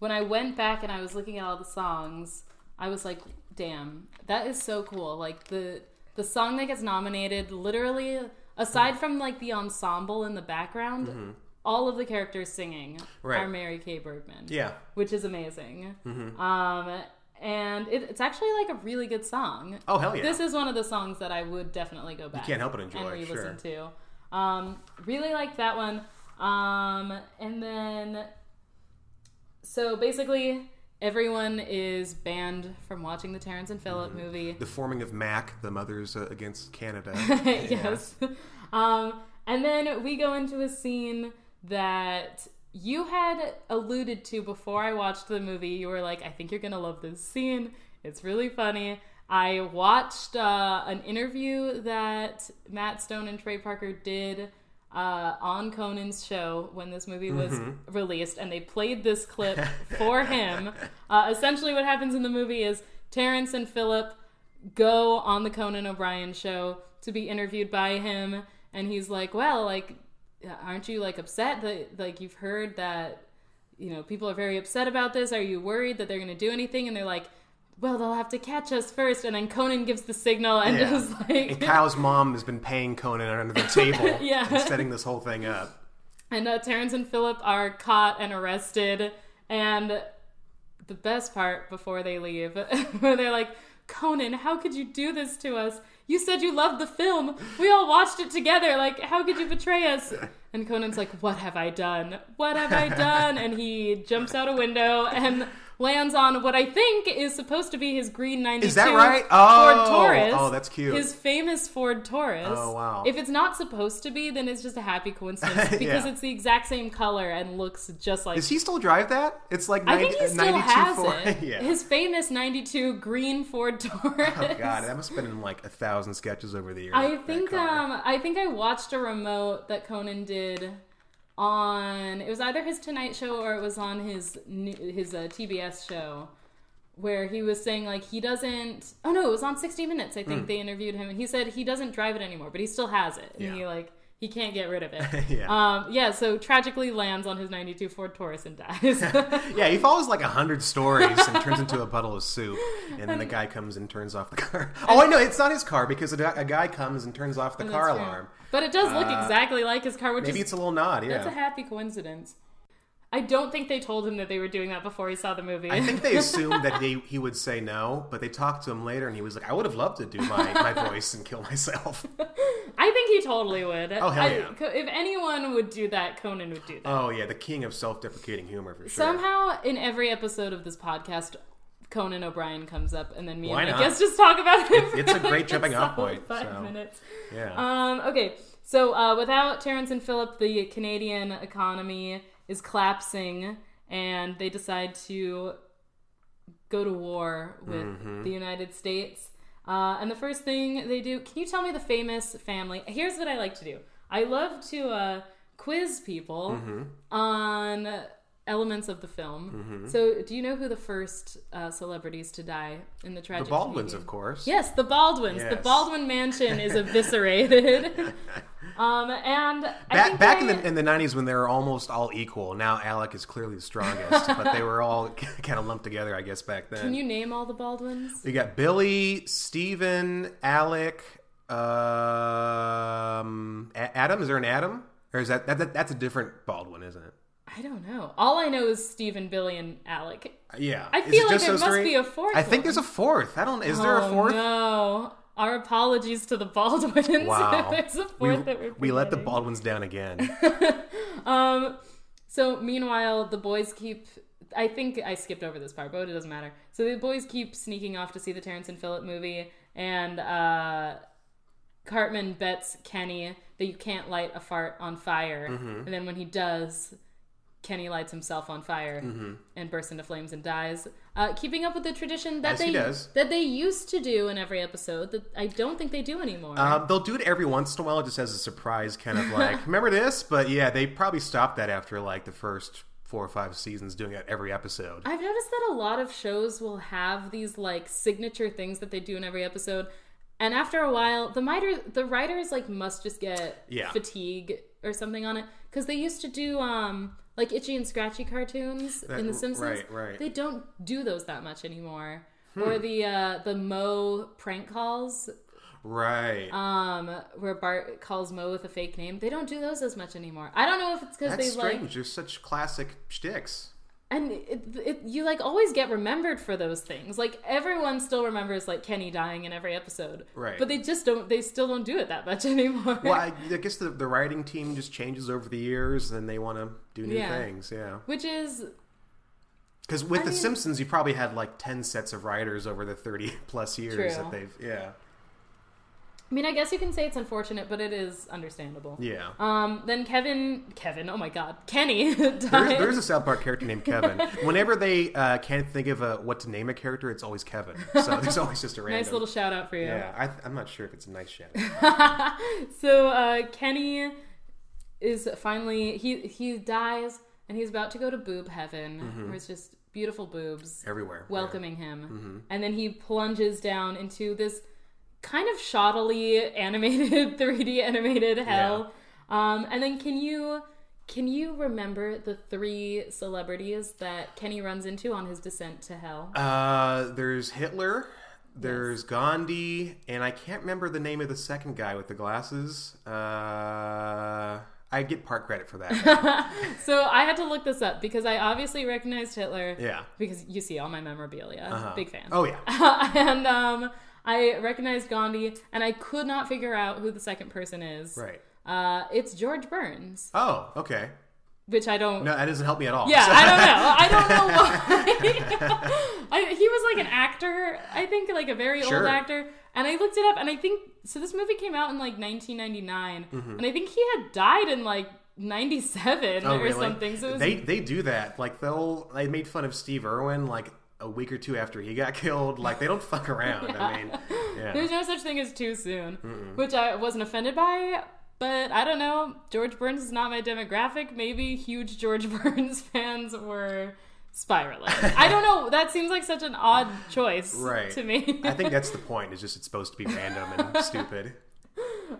when I went back and I was looking at all the songs, I was like, damn, that is so cool. Like the the song that gets nominated, literally aside from like the ensemble in the background, all of the characters singing Mm-hmm. Right. are Mary Kay Bergman, Yeah, which is amazing. Mm-hmm. Um, and it, it's actually like a really good song. Oh hell yeah! This is one of the songs that I would definitely go back. You can't help but enjoy, and re-listen sure. to. Um, really like that one. Um, and then, so basically, everyone is banned from watching the Terrance and Phillip Mm-hmm. movie. the forming of MAC, the Mothers uh, Against Canada. yes. Um, and then we go into a scene that you had alluded to before I watched the movie. You were like, I think you're going to love this scene. It's really funny. I watched uh, an interview that Matt Stone and Trey Parker did uh, on Conan's show when this movie was released, and they played this clip for him. Uh, essentially, what happens in the movie is Terrance and Phillip go on the Conan O'Brien show to be interviewed by him, and he's like, "Well, like, aren't you like upset that like you've heard that you know people are very upset about this? Are you worried that they're going to do anything?" And they're like. Well, they'll have to catch us first, and then Conan gives the signal and Yeah. just like And Kyle's mom has been paying Conan under the table Yeah. and setting this whole thing up. And uh, Terrance and Phillip are caught and arrested. And the best part before they leave, where they're like, Conan, how could you do this to us? You said you loved the film. We all watched it together. Like, how could you betray us? And Conan's like, What have I done? What have I done? And he jumps out a window and lands on what I think is supposed to be his green 92 Is that right? Ford Oh, Taurus. oh, that's cute. His famous Ford Taurus. Oh, wow. If it's not supposed to be, then it's just a happy coincidence because Yeah. it's the exact same color and looks just like. Does he still drive that? It's like I think he still 92 has Ford. it. yeah. His famous '92 green Ford Taurus. Oh god, that must have been in like a thousand sketches over the years. I think um I think I watched a remote that Conan did on it was either his Tonight Show or it was on his his uh, TBS show where he was saying like he doesn't oh no it was on 60 minutes I think they interviewed him and he said he doesn't drive it anymore but he still has it and Yeah. he like he can't get rid of it Yeah. um yeah so tragically lands on his 92 Ford Taurus and dies Yeah, he follows like a hundred stories and turns into a puddle of soup, and then the guy comes and turns off the car. Oh, I know it's not his car because a, a guy comes and turns off the car That's true. alarm. But it does look Uh, exactly like his car which Maybe is it's a little nod. Yeah, That's a happy coincidence. I don't think they told him that they were doing that before he saw the movie. I think they assumed that he, he would say no, but they talked to him later, and he was like, "I would have loved to do my, my voice and kill myself." I think he totally would. Oh, hell yeah. Co- if anyone would do that, Conan would do that. Oh yeah, the king of self-deprecating humor for sure. Somehow, in every episode of this podcast, Conan O'Brien comes up, and then me Why and my not? guests just talk about him. for it's a great jumping off point, Five so. minutes. yeah. Um, okay, so uh, without Terrance and Phillip, the Canadian economy is collapsing, and they decide to go to war with Mm-hmm. the United States. Uh, and the first thing they do, can you tell me the famous family? Here's what I like to do I love to uh, quiz people Mm-hmm. on elements of the film. So, do you know who the first uh, celebrities to die in the tragedy? the Baldwins, of course. Yes, the Baldwins. The Baldwin mansion is eviscerated. Um, and I Back, think back in the in the nineties when they were almost all equal. Now Alec is clearly the strongest, but they were all kind of lumped together, I guess, back then. Can you name all the Baldwins? We got Billy, Stephen, Alec, um, Adam. Is there an Adam, or is that, that, that that's a different Baldwin, isn't it? I don't know. All I know is Stephen, Billy, and Alec. Yeah. I feel like there must three? be a fourth I think one. there's a fourth. I don't. Is there a Oh, fourth? No. Our apologies to the Baldwins. Wow. there's a we, fourth that we're we let the. Baldwins down again. Um, so meanwhile, the boys keep. I think I skipped over this part, but it doesn't matter. So the boys keep sneaking off to see the Terrance and Phillip movie, and uh, Cartman bets Kenny that you can't light a fart on fire, Mm-hmm. and then when he does. Kenny lights himself on fire Mm-hmm. and bursts into flames and dies. Uh, keeping up with the tradition that As they that they used to do in every episode that I don't think they do anymore. Um, they'll do it every once in a while, just as a surprise, kind of like, remember this? But yeah, they probably stopped that after like the first four or five seasons, doing it every episode. I've noticed that a lot of shows will have these like signature things that they do in every episode. And after a while, the writer, the writers like must just get Yeah. fatigue or something on it because they used to do um like itchy and scratchy cartoons in The Simpsons. right, right. They don't do those that much anymore. Or the uh the Moe prank calls Right. um where Bart calls Moe with a fake name. They don't do those as much anymore. I don't know if it's because they like strange. They're such classic shticks. And it, it, you like always get remembered for those things. Like everyone still remembers like Kenny dying in every episode, Right. But they just don't. They still don't do it that much anymore. Well, I, I guess the, the writing team just changes over the years, and they want to do new Yeah. things. Yeah. Which is Because with I The mean- Simpsons, you probably had like ten sets of writers over the thirty plus years True. that they've. Yeah. I mean, I guess you can say it's unfortunate, but it is understandable. Yeah. Um, then Kevin, Kevin, oh my God, Kenny died. There's, there's a South Park character named Kevin. Whenever they uh, can't think of a, what to name a character, it's always Kevin. So there's always just a random. nice little shout out for you. Yeah, I, I'm not sure if it's a nice shout. Out. so uh, Kenny is finally he he dies and he's about to go to boob heaven, where it's just beautiful boobs Everywhere. yeah. welcoming him, and then he plunges down into this kind of shoddily animated 3D animated hell. Um, and then can you can you remember the three celebrities that Kenny runs into on his descent to hell? Uh, there's Hitler. There's Gandhi, and I can't remember the name of the second guy with the glasses. Uh, I get part credit for that. So I had to look this up because I obviously recognized Hitler. Yeah. Because you see all my memorabilia. Uh-huh. Big fan. Oh yeah. and um, I recognized Gandhi, and I could not figure out who the second person is. Right. Uh, it's George Burns, Oh, okay. which I don't. No, that doesn't help me at all. Yeah, I don't know. I don't know why. I, he was like an actor, I think, like a very Sure. old actor. And I looked it up, and I think so. This movie came out in like 1999, Mm-hmm. and I think he had died in like 97 Oh, or really? something. So was they they do that. Like they'll they made fun of Steve Irwin like a week or two after he got killed. Like they don't fuck around. I mean, yeah. There's no such thing as too soon, which I wasn't offended by. But I don't know. George Burns is not my demographic. Maybe huge George Burns fans were spiraling. I don't know. That seems like such an odd choice Right. to me. I think that's the point. Is just it's supposed to be random and stupid.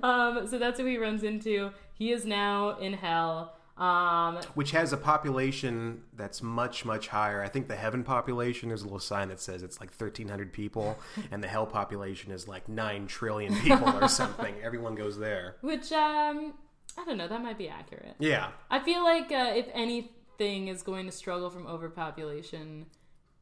um, so that's who he runs into. He is now in hell. Um, Which has a population that's much much higher. I think the heaven population. There's a little sign that says it's like 1,300 people, and the hell population is like nine trillion people or something. Everyone goes there. which um, I don't know. That might be accurate. Yeah. I feel like uh, if anything is going to struggle from overpopulation,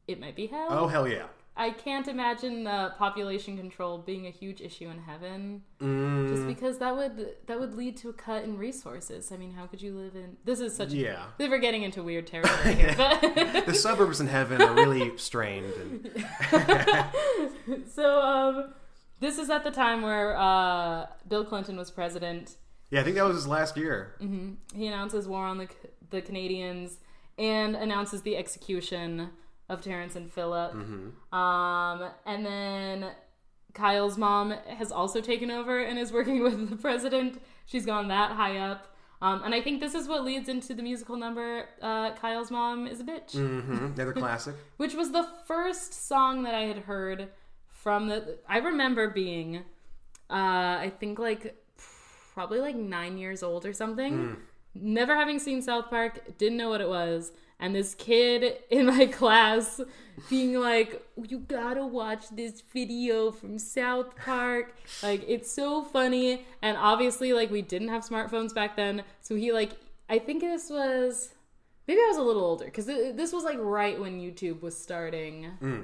it might be hell. Oh hell yeah. I can't imagine uh, population control being a huge issue in heaven, Mm, just because that would that would lead to a cut in resources. I mean, how could you live in? This is such. Yeah. We're getting into weird territory here, but The suburbs in heaven are really strained. And, so um, this is at the time where uh, Bill Clinton was president. yeah, I think that was his last year. He announces war on the the Canadians and announces the execution of Terrance and Phillip. Um, and then Kyle's mom has also taken over and is working with the president. She's gone that high up. Um, and I think this is what leads into the musical number uh, Kyle's Mom is a Bitch, hmm Another classic. which was the first song that I had heard from the. I remember being, uh, I think like probably like nine years old or something. Never having seen South Park, didn't know what it was. And this kid in my class being like, You gotta watch this video from South Park. Like, it's so funny. And obviously, like, we didn't have smartphones back then. So he, like, I think this was. Maybe I was a little older because this was like right when YouTube was starting. Hmm.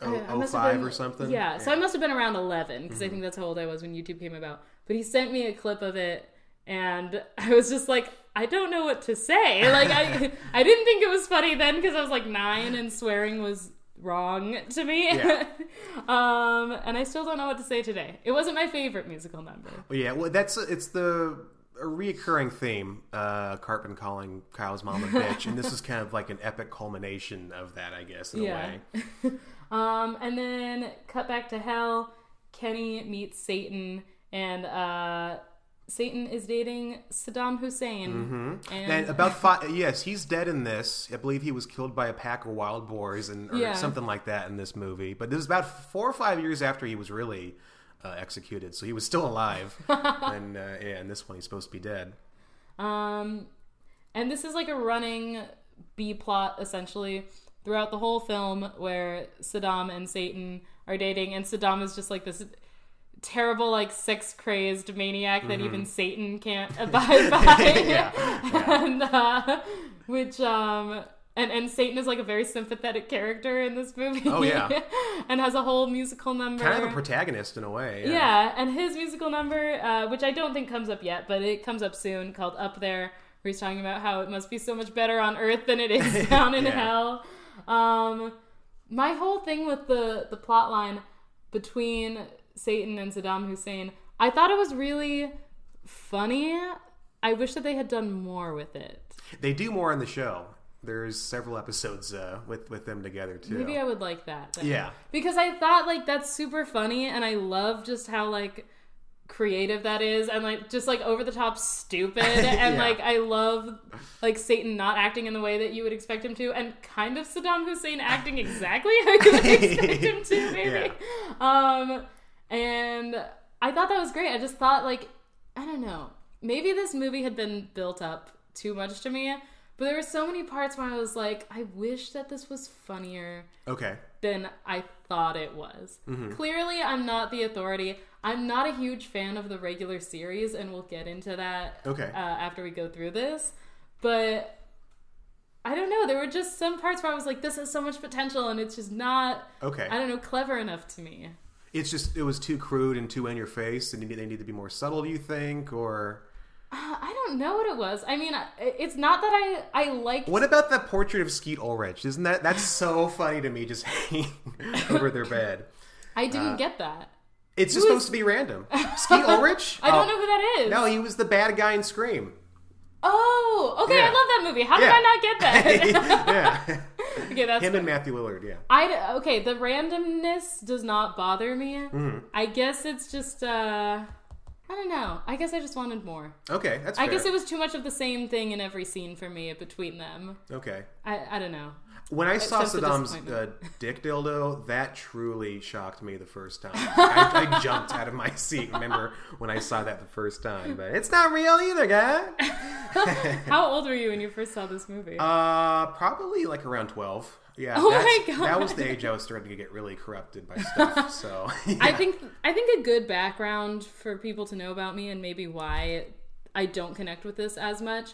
Oh, I 05 been- or something? Yeah, so I must have been around 11 because I hmm. think that's how old I was when YouTube came about. But he sent me a clip of it, and I was just like, I don't know what to say. Like, I I didn't think it was funny then because I was like nine and swearing was wrong to me. Yeah. um, and I still don't know what to say today. It wasn't my favorite musical number. Well, yeah, well, that's it's the a reoccurring theme. Uh, Cartman calling Kyle's mom a bitch, and this is kind of like an epic culmination of that, I guess, in Yeah. a way. Um, and then cut back to hell. Kenny meets Satan, and uh, Satan is dating Saddam Hussein. Mm-hmm. And, And about five, yes, he's dead in this. I believe he was killed by a pack of wild boars and or Yeah. something like that in this movie. But this is about four or five years after he was really uh, executed, so he was still alive. and uh, yeah, in this one, he's supposed to be dead. um, and this is like a running B plot essentially throughout the whole film, where Saddam and Satan are dating, and Saddam is just like this terrible, like sex crazed maniac that even Satan can't abide by. Mm-hmm. Yeah, and uh, which um and and Satan is like a very sympathetic character in this movie. Oh, yeah. and has a whole musical number. Kind of a protagonist in a way. yeah. and his musical number, uh, which I don't think comes up yet, but it comes up soon, called "Up There," where he's talking about how it must be so much better on Earth than it is down in Yeah. hell. Um, my whole thing with the the plot line between Satan and Saddam Hussein, I thought it was really funny. I wish that they had done more with it. They do more in the show. There's several episodes uh, with with them together too. Maybe I would like that. then. Yeah. Because I thought like that's super funny and I love just how like creative that is and like just like over the top stupid and Yeah. like I love like Satan not acting in the way that you would expect him to and kind of Saddam Hussein acting exactly how you would expect him to maybe. Um and I thought that was great. I just thought like I don't know. Maybe this movie had been built up too much to me, but there were so many parts where I was like I wish that this was funnier okay. than I thought it was. Clearly, I'm not the authority. I'm not a huge fan of the regular series, and we'll get into that Okay. uh, after we go through this. But I don't know. There were just some parts where I was like, this has so much potential, and it's just not, Okay. I don't know, clever enough to me. It's just it was too crude and too in your face, and they need to be more subtle. Do you think, or Uh, I don't know what it was. I mean, it's not that I I liked. what about that portrait of Skeet Ulrich? Isn't that that's so funny to me? Just hanging over their bed. I didn't uh, get that. It's just Who is- supposed to be random. Skeet Ulrich? I don't Oh, know who that is. No, he was the bad guy in Scream. Oh, okay. Yeah. I love that movie. How did Yeah. I not get that? yeah, okay, that's him and Matthew Lillard. Yeah. I okay. The randomness does not bother me. Mm-hmm. I guess it's just uh, I don't know. I guess I just wanted more. Okay, that's. I fair. guess it was too much of the same thing in every scene for me between them. Okay. I I don't know. When I saw Saddam's uh, dick dildo, that truly shocked me the first time. I, I jumped out of my seat. Remember when I saw that the first time? But it's not real either, guy. How old were you when you first saw this movie? Uh, probably like around twelve. Yeah. Oh my God. That was the age I was starting to get really corrupted by stuff. So I think I think a good background for people to know about me and maybe why I don't connect with this as much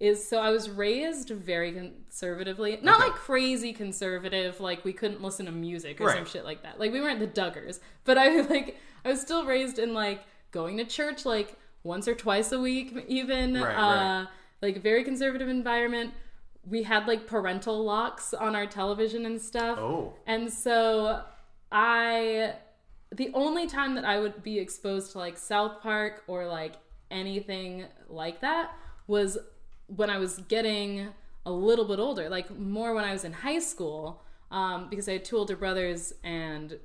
is so I was raised very conservatively. Not Okay. like crazy conservative, like we couldn't listen to music or some shit like that. Like we weren't the Duggars, but I was like I was still raised in like going to church like once or twice a week even Right, uh right. like very conservative environment. We had like parental locks on our television and stuff. Oh. And so I the only time that I would be exposed to like South Park or like anything like that was when I was getting a little bit older, like more when I was in high school, um, because I had two older brothers and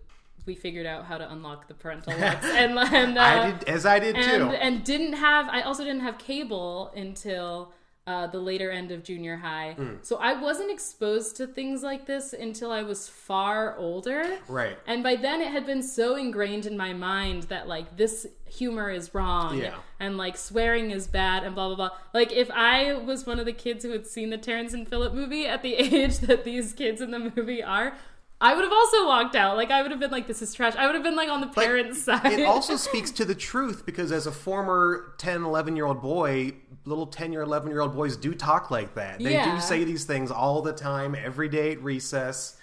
we figured out how to unlock the parental locks and, and uh, I did as I did and too. and didn't have I also didn't have cable until uh, the later end of junior high. Hmm. So I wasn't exposed to things like this until I was far older. Right. And by then it had been so ingrained in my mind that like this humor is wrong Yeah. and like swearing is bad and blah blah blah. Like if I was one of the kids who had seen the Terrance and Phillip movie at the age that these kids in the movie are, I would have also walked out. Like I would have been like, "This is trash." I would have been like on the But parents' side. It also speaks to the truth because as a former 10, 11 year old boy, little 10 year, 11 year old boys do talk like that. They Yeah. do say these things all the time, every day at recess.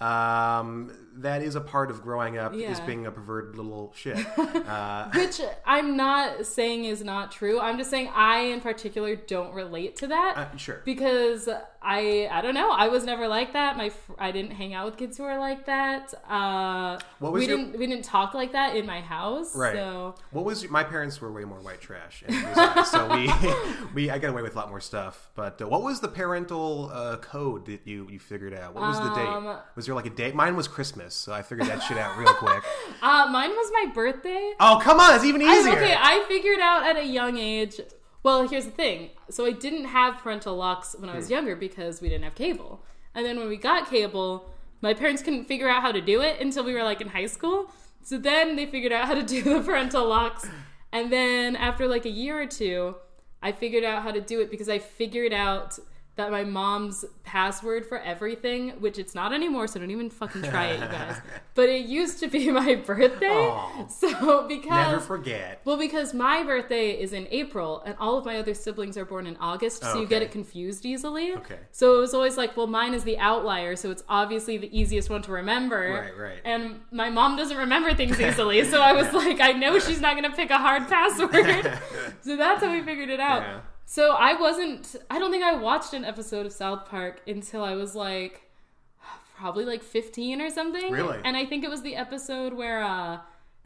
Um, that is a part of growing up, is being a perverted little shit. Uh, Which I'm not saying is not true. I'm just saying I, in particular, don't relate to that. uh, sure. because I I don't know I was never like that my fr- I didn't hang out with kids who are like that uh What was we your- didn't we didn't talk like that in my house Right. so What was my parents were way more white trash, so we we I got away with a lot more stuff. But uh, what was the parental uh, code that you you figured out? What was the Um, date? Was there like a date? Mine was Christmas, so I figured that shit out real quick. uh mine was my birthday Oh come on, it's even I, easier. okay I figured out at a young age well here's the thing. So I didn't have parental locks when I Hmm. was younger because we didn't have cable. And then when we got cable my parents couldn't figure out how to do it until we were like in high school. So then they figured out how to do the parental locks. And then after like a year or two I figured out how to do it because I figured out that my mom's password for everything, which it's not anymore, so don't even fucking try it, you guys. But it used to be my birthday. Aw. So because Never forget. well, because my birthday is in April and all of my other siblings are born in August, so Oh, you get it confused easily. Okay. So it was always like, well, mine is the outlier, so it's obviously the easiest one to remember. Right, right. And my mom doesn't remember things easily, so I was like, I know she's not to pick a hard password. so that's how we figured it out. Yeah. So I wasn't, I don't think I watched an episode of South Park until I was like, probably like 15 or something. Really? And I think it was the episode where uh,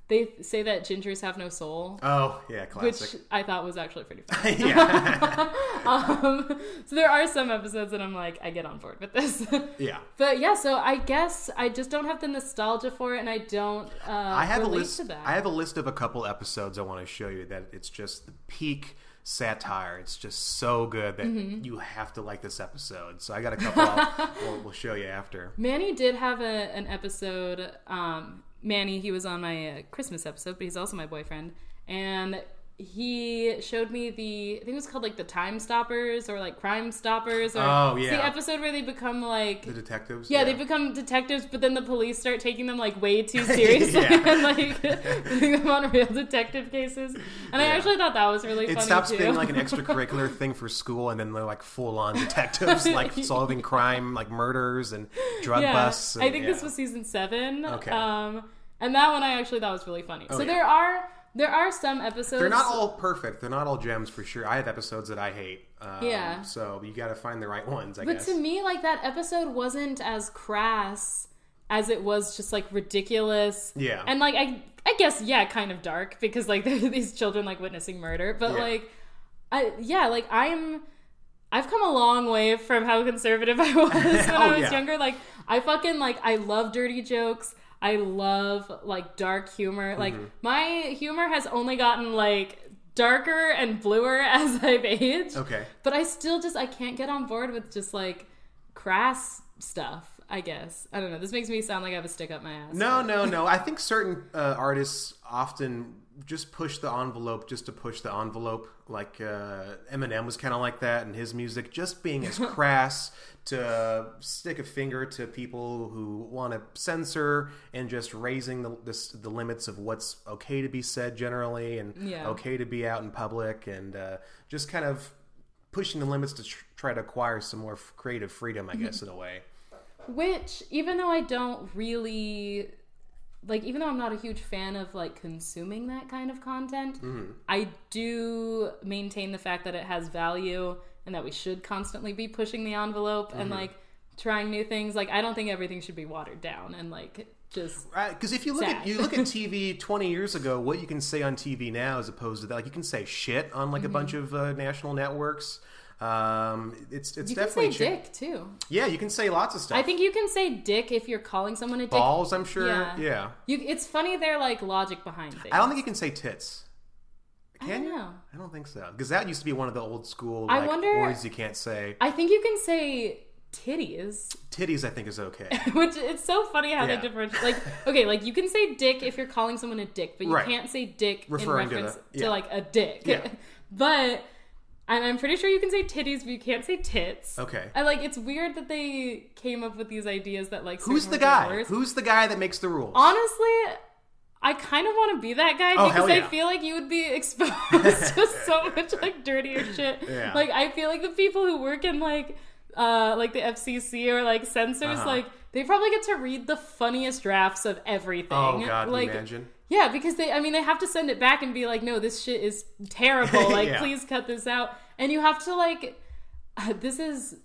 they say that gingers have no soul. Oh yeah, classic. Which. I thought was actually pretty funny. yeah, um, so there are some episodes that I'm like, I get on board with this. yeah. but yeah, so I guess I just don't have the nostalgia for it, and I don't. Uh, I have a list. To that. I have a list of a couple episodes I want to show you that it's just the peak satire. It's just so good that Mm-hmm. you have to like this episode. So I got a couple. We'll, we'll show you after. Manny did have a, an episode. Um, Manny, he was on my uh, Christmas episode, but he's also my boyfriend, and he showed me the I think it was called like the Time Stoppers or like Crime Stoppers. Or, Oh, it's yeah. the episode where they become like The detectives. Yeah, they become detectives, but then the police start taking them like way too seriously and like putting them on real detective cases. And I actually thought that was really It funny stops too. being like an extracurricular thing for school, and then they're like full on detectives, like solving crime, like murders and drug yeah, busts. and- I think this was season seven. Okay. Um, and that one I actually thought was really funny. so yeah. there are there are some episodes. They're not all perfect. They're not all gems for sure. I have episodes that I hate. Um, Yeah. So you got to find the right ones, I But guess. to me, like that episode wasn't as crass as it was just like ridiculous. Yeah. And like I I guess yeah, kind of dark because like these children like witnessing murder. But Yeah. like I yeah, like I'm I've come a long way from how conservative I was when I Oh, was yeah. younger. Like I fucking like I love dirty jokes. I love like dark humor. Like Mm-hmm. my humor has only gotten like darker and bluer as I've aged. okay. But I still just I can't get on board with just like crass stuff. I guess I don't know. This makes me sound like I have a stick up my ass. No, no, no. I think certain uh, artists often just push the envelope just to push the envelope. Like uh, Eminem was kind of like that in his music, just being as crass to stick a finger to people who want to censor and just raising the, the the limits of what's okay to be said generally and Yeah. okay to be out in public and uh, just kind of pushing the limits to tr- try to acquire some more f- creative freedom, I guess, in a way. Which, even though I don't really like, even though I'm not a huge fan of like consuming that kind of content, Mm-hmm. I do maintain the fact that it has value and that we should constantly be pushing the envelope and Mm-hmm. like trying new things. Like, I don't think everything should be watered down and like just Right, because if you look at you look at TV twenty years ago, what you can say on TV now as opposed to that, like you can say shit on Mm-hmm. like a bunch of uh, national networks. Um, it's it's you definitely cha- dick too. Yeah, you can say lots of stuff. I think you can say dick if you're calling someone a dick. balls. I'm sure. Yeah. Yeah. You, it's funny their like logic behind things. I don't think you can say tits. Can you? know. I don't think so. Because that used to be one of the old school I like, wonder- words you can't say. I think you can say titties, Titties, I think, is okay. which it's so funny how Yeah. they differentiate. Like, okay, like you can say dick if you're calling someone a dick, but you Right. can't say dick Referring in reference to, the- yeah. like a dick. Yeah. but and I'm pretty sure you can say titties, but you can't say tits. Okay. I like it's weird that they came up with these ideas that like Who's the guy? Who's the guy that makes the rules? Honestly, I kind of want to be that guy Oh, because hell I feel like you would be exposed to so much like dirtier shit. Yeah. Like I feel like the people who work in like uh like the FCC or like censors Uh-huh. like they probably get to read the funniest drafts of everything. oh God, like imagine? Yeah, because they I mean they have to send it back and be like, no, this shit is terrible. Like Yeah. please cut this out. And you have to like this is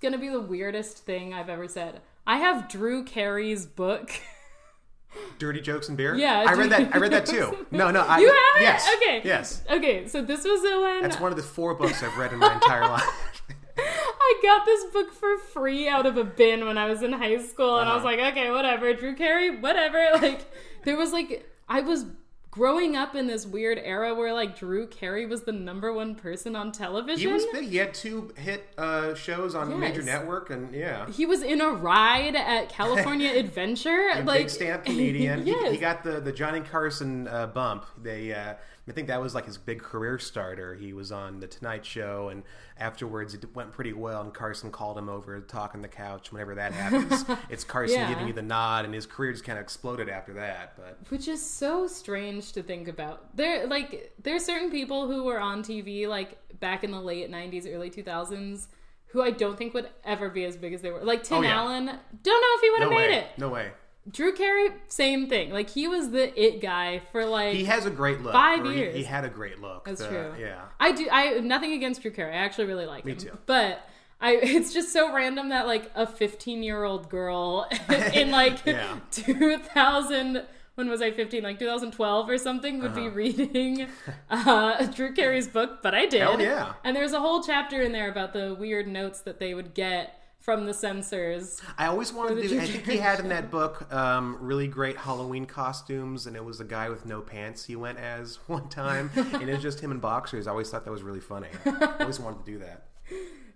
gonna be the weirdest thing I've ever said. I have Drew Carey's book. Dirty jokes and beer. Yeah, I read that. I read that too. No, no, I, You have it? Yes. Okay. Yes. Okay, so this was the one. That's one of the four books I've read in my entire life. I got this book for free out of a bin when I was in high school, and I was Uh-huh. like, okay, whatever. Drew Carey, whatever. Like, there was like, I was growing up in this weird era where like Drew Carey was the number one person on television. He was big. He had two hit uh, shows on Yes. major network, and yeah, He was in a ride at California Adventure. like big stand-up comedian. yes. he, he got the the Johnny Carson uh, bump. They, uh, I think that was like his big career starter. He was on the Tonight Show, and afterwards it went pretty well. And Carson called him over to talk on the couch. Whenever that happens, it's Carson Yeah. giving you the nod, and his career just kind of exploded after that. But which is so strange to think about. There, like, there's certain people who were on TV like back in the late '90s, early 2000s, who I don't think would ever be as big as they were. Like oh, Tim Oh, yeah. Allen, don't know if he would no have made way, it. no way. Drew Carey, same thing. Like he was the it guy for like. He has a great look. Five or he- years. He, had a great look. That's The- true. Yeah. I do. I nothing against Drew Carey. I actually really like him. Me too. But I, it's just so random that like a 15 year old girl in like Yeah. 2000. When was I 15? Like 2012 or something would be Uh-huh. reading uh, Drew Carey's book, but I did. Hell yeah. And there's a whole chapter in there about the weird notes that they would get from the censors. I always wanted to do. I think he had in that book um, really great Halloween costumes, and it was a guy with no pants he went as one time, and it was just him in boxers. I always thought that was really funny. I always wanted to do that.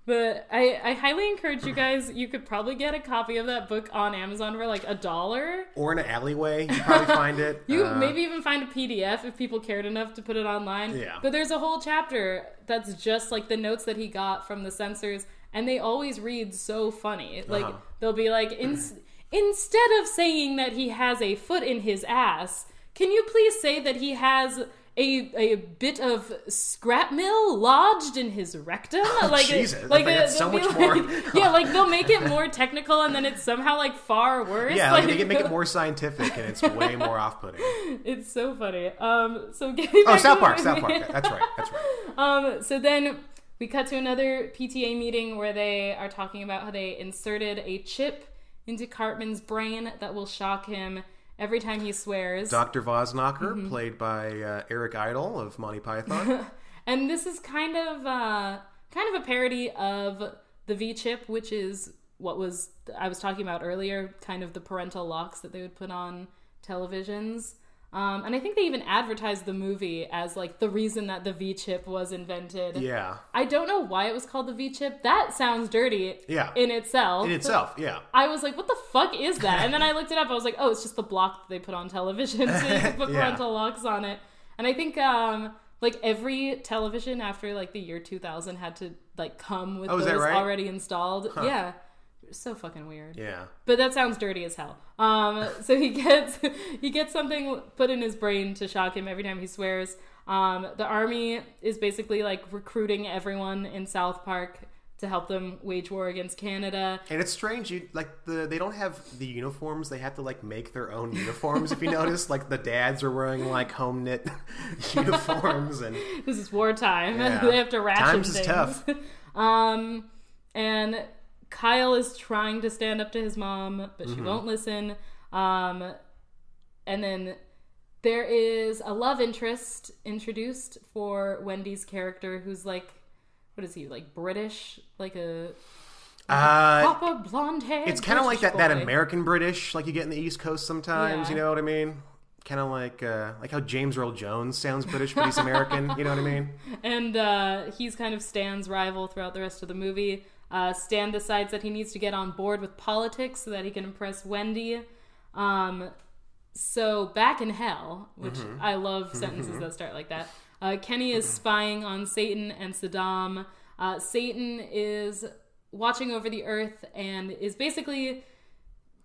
But I, I highly encourage you guys. You could probably get a copy of that book on Amazon for like a dollar. Or in an alleyway, you probably find it. You Uh, maybe even find a PDF if people cared enough to put it online. Yeah. But there's a whole chapter that's just like the notes that he got from the censors, and they always read so funny. Like Uh-huh. they'll be like, in, instead of saying that he has a foot in his ass, can you please say that he has a, a bit of scrap metal lodged in his rectum? like, Oh, Jesus. like Like, that's they'll so much like- more- yeah, like they'll make it more technical, and then it's somehow like far worse. yeah, like, they can make it more scientific, and it's way more off-putting. It's so funny. Um, so Oh, South Park, South. Park. That's right. That's right. Um, so then we cut to another PTA meeting where they are talking about how they inserted a chip into Cartman's brain that will shock him every time he swears. Dr. Vosknocker, Mm-hmm. played by uh, Eric Idle of Monty Python. and this is kind of uh, kind of a parody of the V chip, which is what was I was talking about earlier, kind of the parental locks that they would put on televisions. Um, and I think they even advertised the movie as like the reason that the V chip was invented. yeah. I don't know why it was called the V chip. That sounds dirty Yeah. in itself. In itself, yeah. I was like, what the fuck is that? And then I looked it up. I was like, oh, it's just the block that they put on television so you can put Yeah. parental locks on it. And I think um like every television after like the year 2000 had to like come with Oh, those right? already installed. Yeah. So fucking weird. Yeah. But that sounds dirty as hell. Um, so he gets he gets something put in his brain to shock him every time he swears. Um, the army is basically like recruiting everyone in South Park to help them wage war against Canada. And it's strange, you like the they don't have the uniforms. They have to like make their own uniforms. if you notice, like the dads are wearing like home knit uniforms, and This is wartime. Yeah. they have to ration Times is things. tough. um, and Kyle is trying to stand up to his mom, but Mm-hmm. she won't listen. Um, and then there is a love interest introduced for Wendy's character, who's like, what is he like British, like a uh, proper blonde hair. it's kind of like British that that. American British, like you get in the East Coast sometimes. Yeah. You know what I mean? kind of like uh, like how James Earl Jones sounds British, but he's American. you know what I mean? and uh, he's kind of Stan's rival throughout the rest of the movie. Uh, Stan decides that he needs to get on board with politics so that he can impress Wendy. Um, so back in hell, which I love sentences that start like that. Uh, Kenny is spying on Satan and Saddam. Uh, Satan is watching over the earth and is basically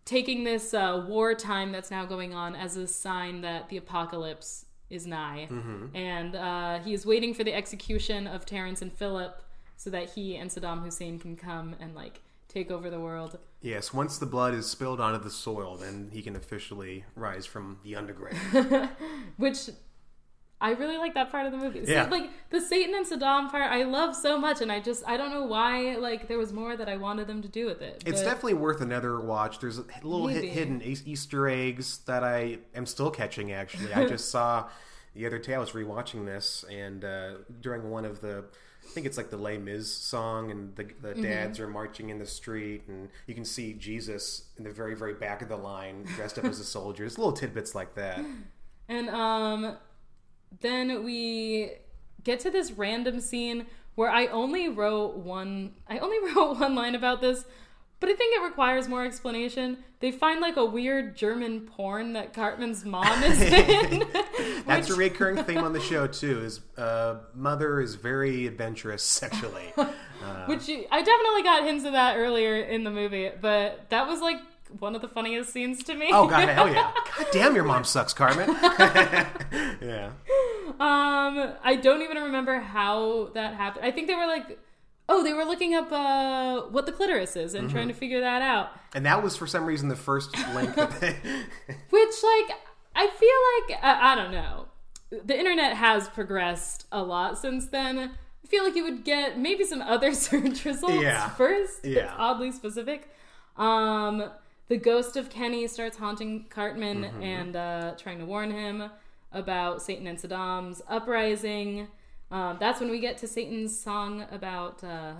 taking this uh, wartime that's now going on as a sign that the apocalypse is nigh. And uh, he is waiting for the execution of Terrance and Phillip so that he and Saddam Hussein can come and like take over the world. Yes. Once the blood is spilled onto the soil, then he can officially rise from the underground. Which I really like that part of the movie. So, Yeah. like the Satan and Saddam part, I love so much, and I just I don't know why like there was more that I wanted them to do with it. It's definitely worth another watch. There's a little hit, hidden Easter eggs that I am still catching. Actually, I just saw the other day. I was rewatching this, and uh, during one of the, I think it's like the Les Mis song, and the, the Mm-hmm. dads are marching in the street, and you can see Jesus in the very very back of the line, dressed up as a soldier. It's little tidbits like that. And um then we get to this random scene where I only wrote one I only wrote one line about this, but I think it requires more explanation. They find like a weird German porn that Cartman's mom is in. That's a recurring theme on the show too. Is uh, mother is very adventurous sexually. Which you, I definitely got hints of that earlier in the movie, but that was like one of the funniest scenes to me. Oh god, hell yeah! God damn, your mom sucks, Cartman. yeah. Um, I don't even remember how that happened. I think they were like, oh, they were looking up uh, what the clitoris is and trying to figure that out. And that was for some reason the first link. That they... Which, like, I feel like I, I don't know. The internet has progressed a lot since then. I feel like you would get maybe some other search results Yeah. first. Yeah. It's oddly specific. Um, the ghost of Kenny starts haunting Cartman Mm-hmm. and uh, trying to warn him about Satan and Saddam's uprising. Um, that's when we get to Satan's song about uh,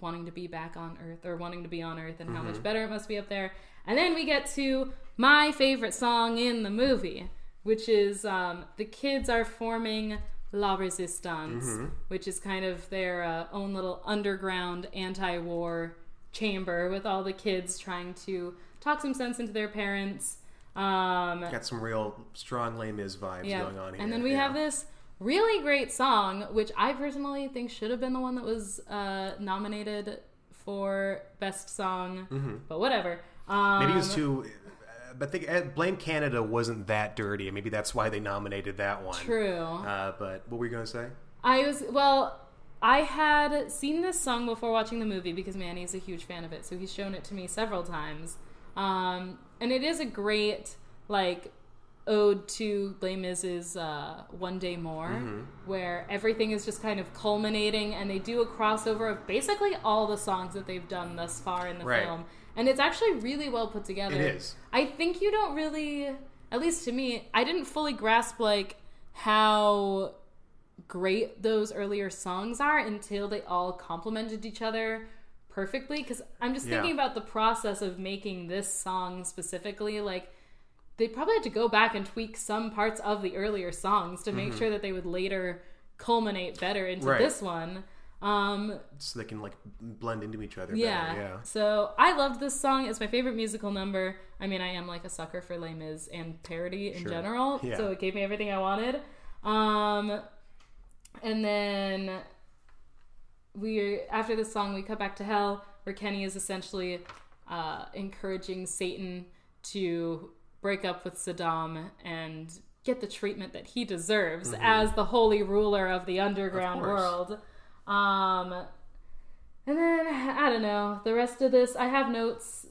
wanting to be back on Earth or wanting to be on Earth and how Mm-hmm. much better it must be up there. And then we get to my favorite song in the movie, which is um, the kids are forming La Resistance, Mm-hmm. which is kind of their uh, own little underground anti war chamber with all the kids trying to talk some sense into their parents. Um, Got some real strong Les Mis vibes yeah. going on here. And then we yeah. have this really great song, which I personally think should have been the one that was uh, nominated for best song, but whatever. Um, Mm-hmm. Maybe it was too. But think, uh, Blame Canada wasn't that dirty. And maybe that's why they nominated that one. true. Uh, but what were you going to say? I was well. I had seen this song before watching the movie because Manny's a huge fan of it, so he's shown it to me several times. Um, and it is a great like ode to Les Mis's uh, "One Day More," where everything is just kind of culminating, and they do a crossover of basically all the songs that they've done thus far in the Right. film, and it's actually really well put together. It is. I think you don't really, at least to me, I didn't fully grasp like how great those earlier songs are until they all complemented each other perfectly because i'm just Yeah. thinking about the process of making this song specifically like they probably had to go back and tweak some parts of the earlier songs to make sure that they would later culminate better into Mm-hmm. Right. this one um So they can like blend into each other. yeah. Better. Yeah. So I loved this song. It's my favorite musical number. I mean, I am like a sucker for Les Mis and parody in Sure. general. Yeah. So it gave me everything I wanted. Um, and then we after this song we cut back to hell where Kenny is essentially uh, encouraging Satan to break up with Saddam and get the treatment that he deserves as the holy ruler of the underground Mm-hmm. world. Um, and then I don't know the rest of this. I have notes,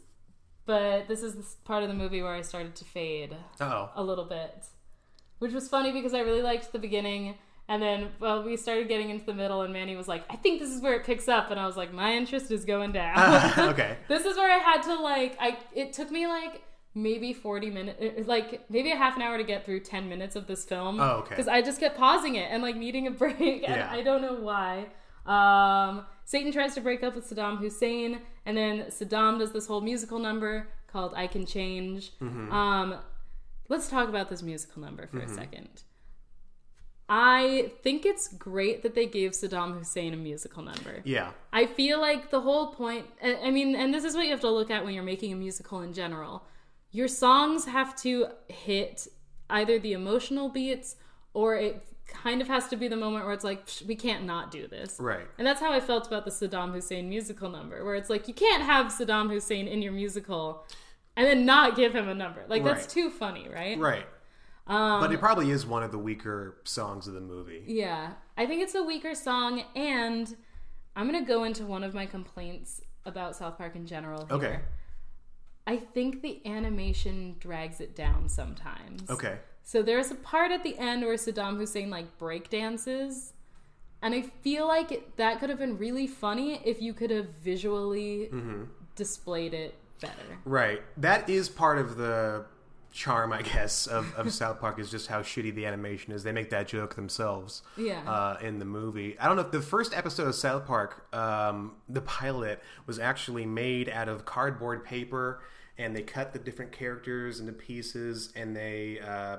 but this is the part of the movie where I started to fade Oh. a little bit, which was funny because I really liked the beginning. And then, well, we started getting into the middle, and Manny was like, "I think this is where it picks up," and I was like, "My interest is going down." okay. this is where I had to like, I it took me like maybe forty minutes, like maybe a half an hour to get through ten minutes of this film. Oh, okay. Because I just kept pausing it and like needing a break, and Yeah. I don't know why. Um, Satan tries to break up with Saddam Hussein, and then Saddam does this whole musical number called "I Can Change." Mm-hmm. Um, let's talk about this musical number for a second. I think it's great that they gave Saddam Hussein a musical number. Yeah. I feel like the whole point, I I mean, and this is what you have to look at when you're making a musical in general. Your songs have to hit either the emotional beats or it kind of has to be the moment where it's like, "Psh, we can't not do this. Right. And that's how I felt about the Saddam Hussein musical number, where it's like, you can't have Saddam Hussein in your musical and then not give him a number. Like, that's Right. too funny, right? Right. Um, but it probably is one of the weaker songs of the movie. Yeah, I think it's a weaker song, and I'm gonna go into one of my complaints about South Park in general. Here. Okay. I think the animation drags it down sometimes. Okay. So there's a part at the end where Saddam Hussein like break dances, and I feel like it, that could have been really funny if you could have visually Mm-hmm. displayed it better. Right. That is part of the charm, I guess, of, of South Park is just how shitty the animation is. They make that joke themselves. Yeah. Uh, in the movie, I don't know if the first episode of South Park, um, the pilot, was actually made out of cardboard paper, and they cut the different characters into pieces, and they uh,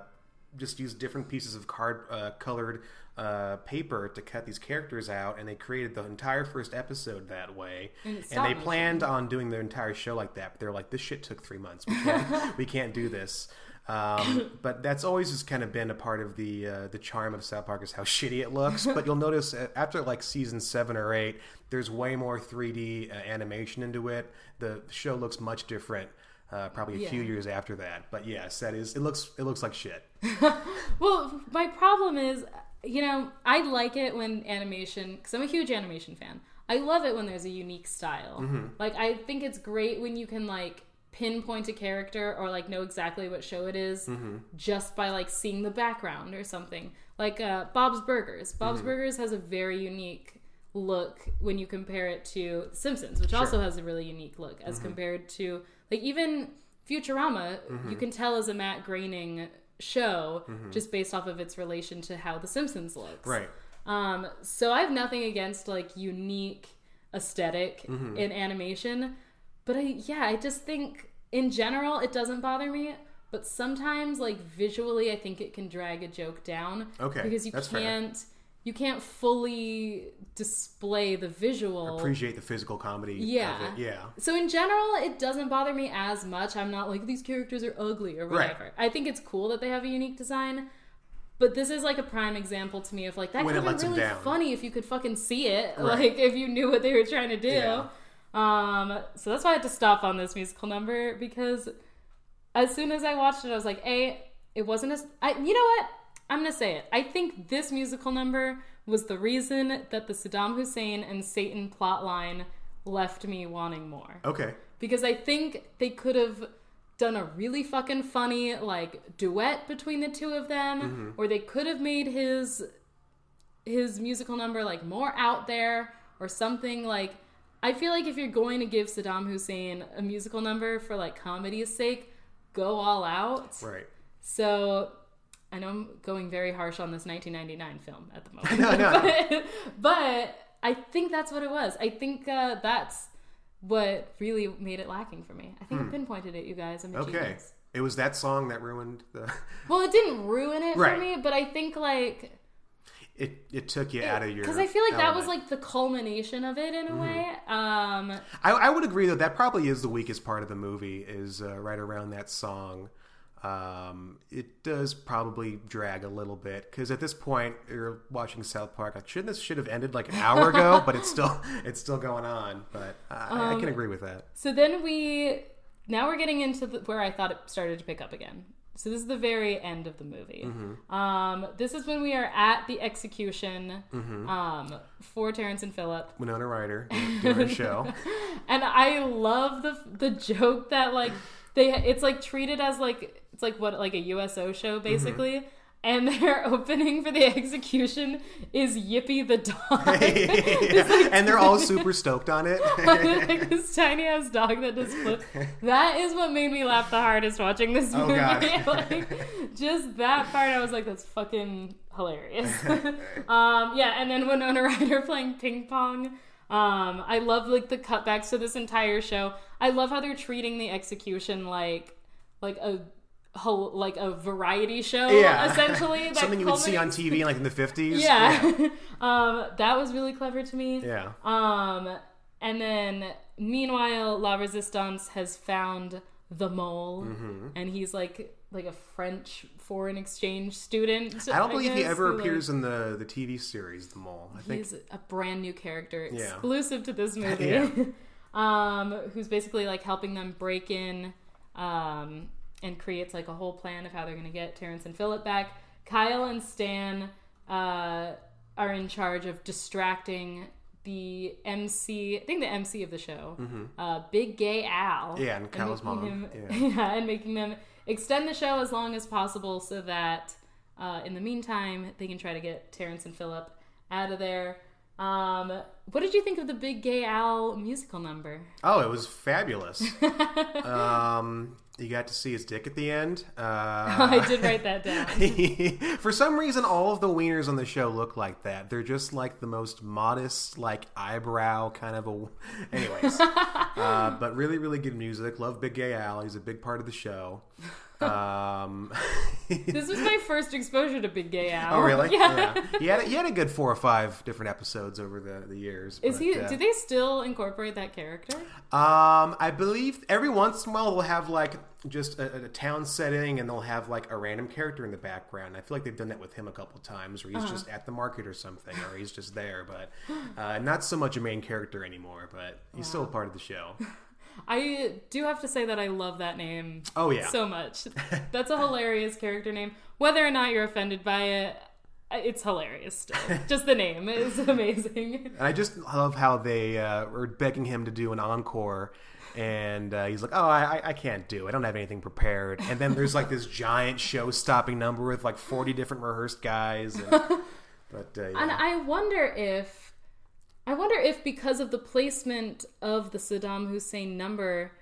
just used different pieces of card uh, colored uh, paper to cut these characters out, and they created the entire first episode that way. And And, they planned on doing the entire show like that, but they're like, this shit took three months. We can't, we can't do this. Um, but that's always just kind of been a part of the uh, the charm of South Park is how shitty it looks. But you'll notice after like season seven or eight, there's way more 3D uh, animation into it. The show looks much different. Uh, probably a few years after that, but yes, that is. It looks it looks like shit. Well, my problem is, you know, I like it when animation, because I'm a huge animation fan. I love it when there's a unique style. Mm-hmm. Like, I think it's great when you can, like, pinpoint a character or, like, know exactly what show it is Mm-hmm. just by, like, seeing the background or something. Like, uh, Bob's Burgers. Bob's Mm-hmm. Burgers has a very unique look when you compare it to The Simpsons, which also has a really unique look as Mm-hmm. compared to, like, even Futurama, Mm-hmm. you can tell is a Matt Groening show just based off of its relation to how The Simpsons looks. Right. Um, so I have nothing against like unique esthetic Mm-hmm. in animation, but I yeah, I just think in general it doesn't bother me. But sometimes, like visually, I think it can drag a joke down. Okay, because you that's fair. You can't fully display the visual. Appreciate the physical comedy. Yeah. Of it. Yeah. So in general, it doesn't bother me as much. I'm not like these characters are ugly or Right. whatever. I think it's cool that they have a unique design. But this is like a prime example to me of like that could have been really funny if you could fucking see it, Right. like if you knew what they were trying to do. Yeah. Um, so that's why I had to stop on this musical number because as soon as I watched it, I was like, a, it wasn't as I. You know what? I'm gonna say it. I think this musical number was the reason that the Saddam Hussein and Satan plotline left me wanting more Okay. because I think they could have done a really fucking funny like duet between the two of them, mm-hmm. or they could have made his his musical number like more out there or something like. I feel like if you're going to give Saddam Hussein a musical number for like comedy's sake, go all out. Right. So I know I'm going very harsh on this 1999 film at the moment. No, no. but, but I think that's what it was. I think uh, that's what really made it lacking for me. I think I pinpointed it, you guys. I'm a Hmm. Okay. genius. It was that song that ruined the. Well, it didn't ruin it Right. for me, but I think like It it took you out of your. because I feel like that was like the culmination of it in a way. Um, I, I would agree that that probably is the weakest part of the movie is uh, right around that song. Um, it does probably drag a little bit because at this point you're watching South Park. Like, shouldn't this should have ended like an hour ago? but it's still it's still going on. But I, I Um, can agree with that. So then we now we're getting into the, where I thought it started to pick up again. So this is the very end of the movie. Mm-hmm. Um, this is when we are at the execution Mm-hmm. um, for Terrance and Phillip, Winona Ryder doing her show. and I love the the joke that like they it's like treated as like it's like what like a USO show Mm-hmm. basically. And their opening for the execution is Yippee the dog. and they're all super stoked on it. like this tiny ass dog that just flips. That is what made me laugh the hardest watching this Oh, movie. God. like just that part, I was like, "That's fucking hilarious." um, yeah, and then Winona Ryder playing ping pong. Um, I love like the cutbacks to this entire show. I love how they're treating the execution like like a whole like a variety show Yeah. essentially Something you would see on TV like in the 50s. yeah, um, that was really clever to me. Yeah. Um, and then meanwhile, La Resistance has found the mole, Mm-hmm. and he's like like a French foreign exchange student. I don't believe he ever who, like- appears in the, the TV series, The Mole. I think. He's a brand new character, Yeah. exclusive to this movie. Yeah. um, who's basically like helping them break in, um, and creates like a whole plan of how they're gonna get Terrance and Phillip back. Kyle and Stan uh, are in charge of distracting the MC. I think the MC of the show, uh, Big Gay Al. Mm-hmm. Yeah, and Kyle's mom. him- Yeah. yeah, and making them extend the show as long as possible so that uh, in the meantime they can try to get Terrance and Phillip out of there. Um, what did you think of the Big Gay Al musical number? Oh, it was fabulous. um, you got to see his dick at the end. Uh, I did write that down. For some reason, all of the wieners on the show look like that. They're just like the most modest, like eyebrow kind of a. Anyways, uh, but really, really good music. Love Big Gay Al. He's a big part of the show. Um, This was my first exposure to Big Gay Al. oh, really? Yeah. He had he had a good four or five different episodes over the, the years. Is but, he? uh, Do they still incorporate that character? Um, I believe every once in a while they'll have like just a, a town setting, and they'll have like a random character in the background. I feel like they've done that with him a couple times, where he's Uh-huh. just at the market or something, or he's just there, but uh, not so much a main character anymore. But he's still a part of the show. I do have to say that I love that name Oh yeah, so much. That's a hilarious character name. Whether or not you're offended by it, it's hilarious still. Just the name is amazing. and I just love how they uh, were begging him to do an encore. And uh, he's like, "Oh, I, I- can't do. it. I don't have anything prepared." And then there's like this giant show-stopping number with like 40 different rehearsed guys. And, but uh, yeah. And I wonder if I wonder if because of the placement of the Saddam Hussein number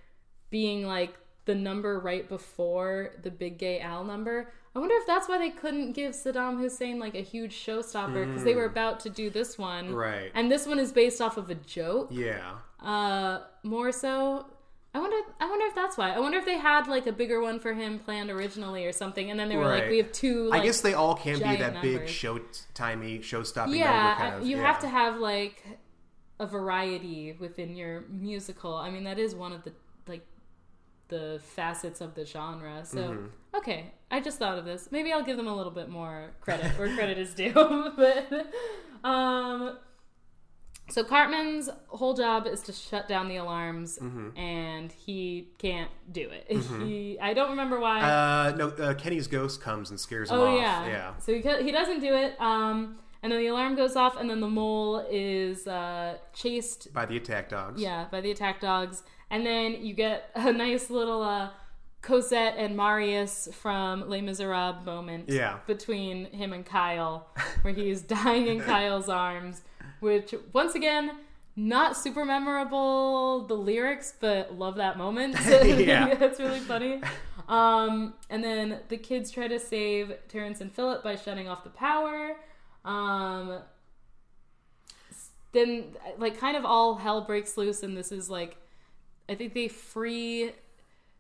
being like the number right before the big gay Al number, I wonder if that's why they couldn't give Saddam Hussein like a huge showstopper because they were about to do this one. Hmm. Right. And this one is based off of a joke. yeah. Uh more so I wonder I wonder if that's why. I wonder if they had like a bigger one for him planned originally or something and then they were like we have two like I guess they all can be that big numbers. show timey, show stopping yeah, kind of. you yeah. have to have like a variety within your musical. I mean, that is one of the like the facets of the genre. So, Mm-hmm. okay, I just thought of this. Maybe I'll give them a little bit more credit where credit is due. but um so Cartman's whole job is to shut down the alarms Mm-hmm. and he can't do it. He I don't remember why. Uh, no, uh, Kenny's ghost comes and scares him Oh off. yeah. yeah. So he, he doesn't do it. Um, and then the alarm goes off, and then the mole is uh, chased. By the attack dogs. Yeah, by the attack dogs, and then you get a nice little uh, Cosette and Marius from Les Miserables moment. Yeah. Between him and Kyle, where he is dying in Kyle's arms, which once again. Not super memorable, the lyrics, but love that moment. Yeah. That's really funny. Um, and then the kids try to save Terrance and Phillip by shutting off the power. Um, then, like, kind of all hell breaks loose, and this is like, I think they free.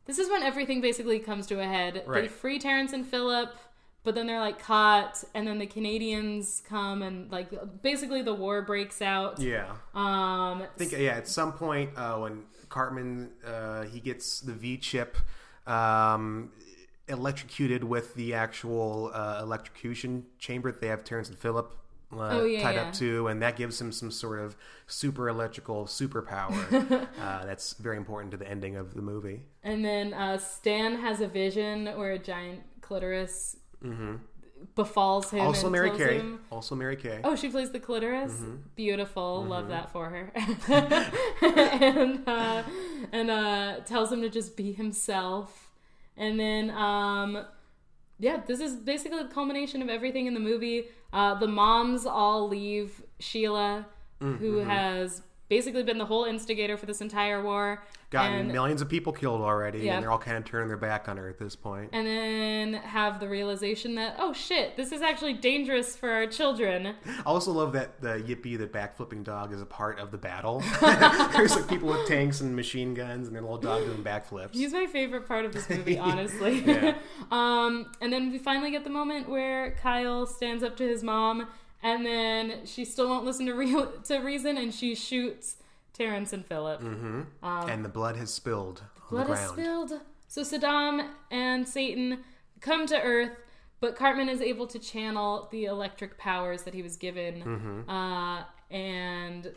This is when everything basically comes to a head. They free Terrance and Phillip, but then they're like caught, and then the Canadians come, and like basically the war breaks out. Yeah. Um, I think yeah. At some point, uh, when Cartman uh, he gets the V chip um, electrocuted with the actual uh, electrocution chamber that they have Terrance and Phillip. Uh, Oh, yeah, tied yeah. up to, and that gives him some sort of super electrical superpower. uh, that's very important to the ending of the movie. And then uh, Stan has a vision where a giant clitoris befalls him. Mm-hmm. Also, Mary Kay. him- Also, Mary Kay. Oh, she plays the clitoris. Mm-hmm. Beautiful. Love that for her. and uh, and uh, tells him to just be himself. And then, um, yeah, this is basically the culmination of everything in the movie. Uh, the moms all leave Sheila, Mm-hmm. who has basically been the whole instigator for this entire war. Gotten and, millions of people killed already, Yep. and they're all kind of turning their back on her at this point. and then have the realization that, oh shit, this is actually dangerous for our children. I also love that the Yippee, the backflipping dog, is a part of the battle. There's like people with tanks and machine guns, and their little dog doing backflips. He's my favorite part of this movie, honestly. Yeah. um, and then we finally get the moment where Kyle stands up to his mom, and then she still won't listen to, re- to reason, and she shoots Terrance and Phillip. and the blood has spilled on Blood ground. spilled. So Saddam and Satan come to Earth, but Cartman is able to channel the electric powers that he was given, Mm-hmm. uh, and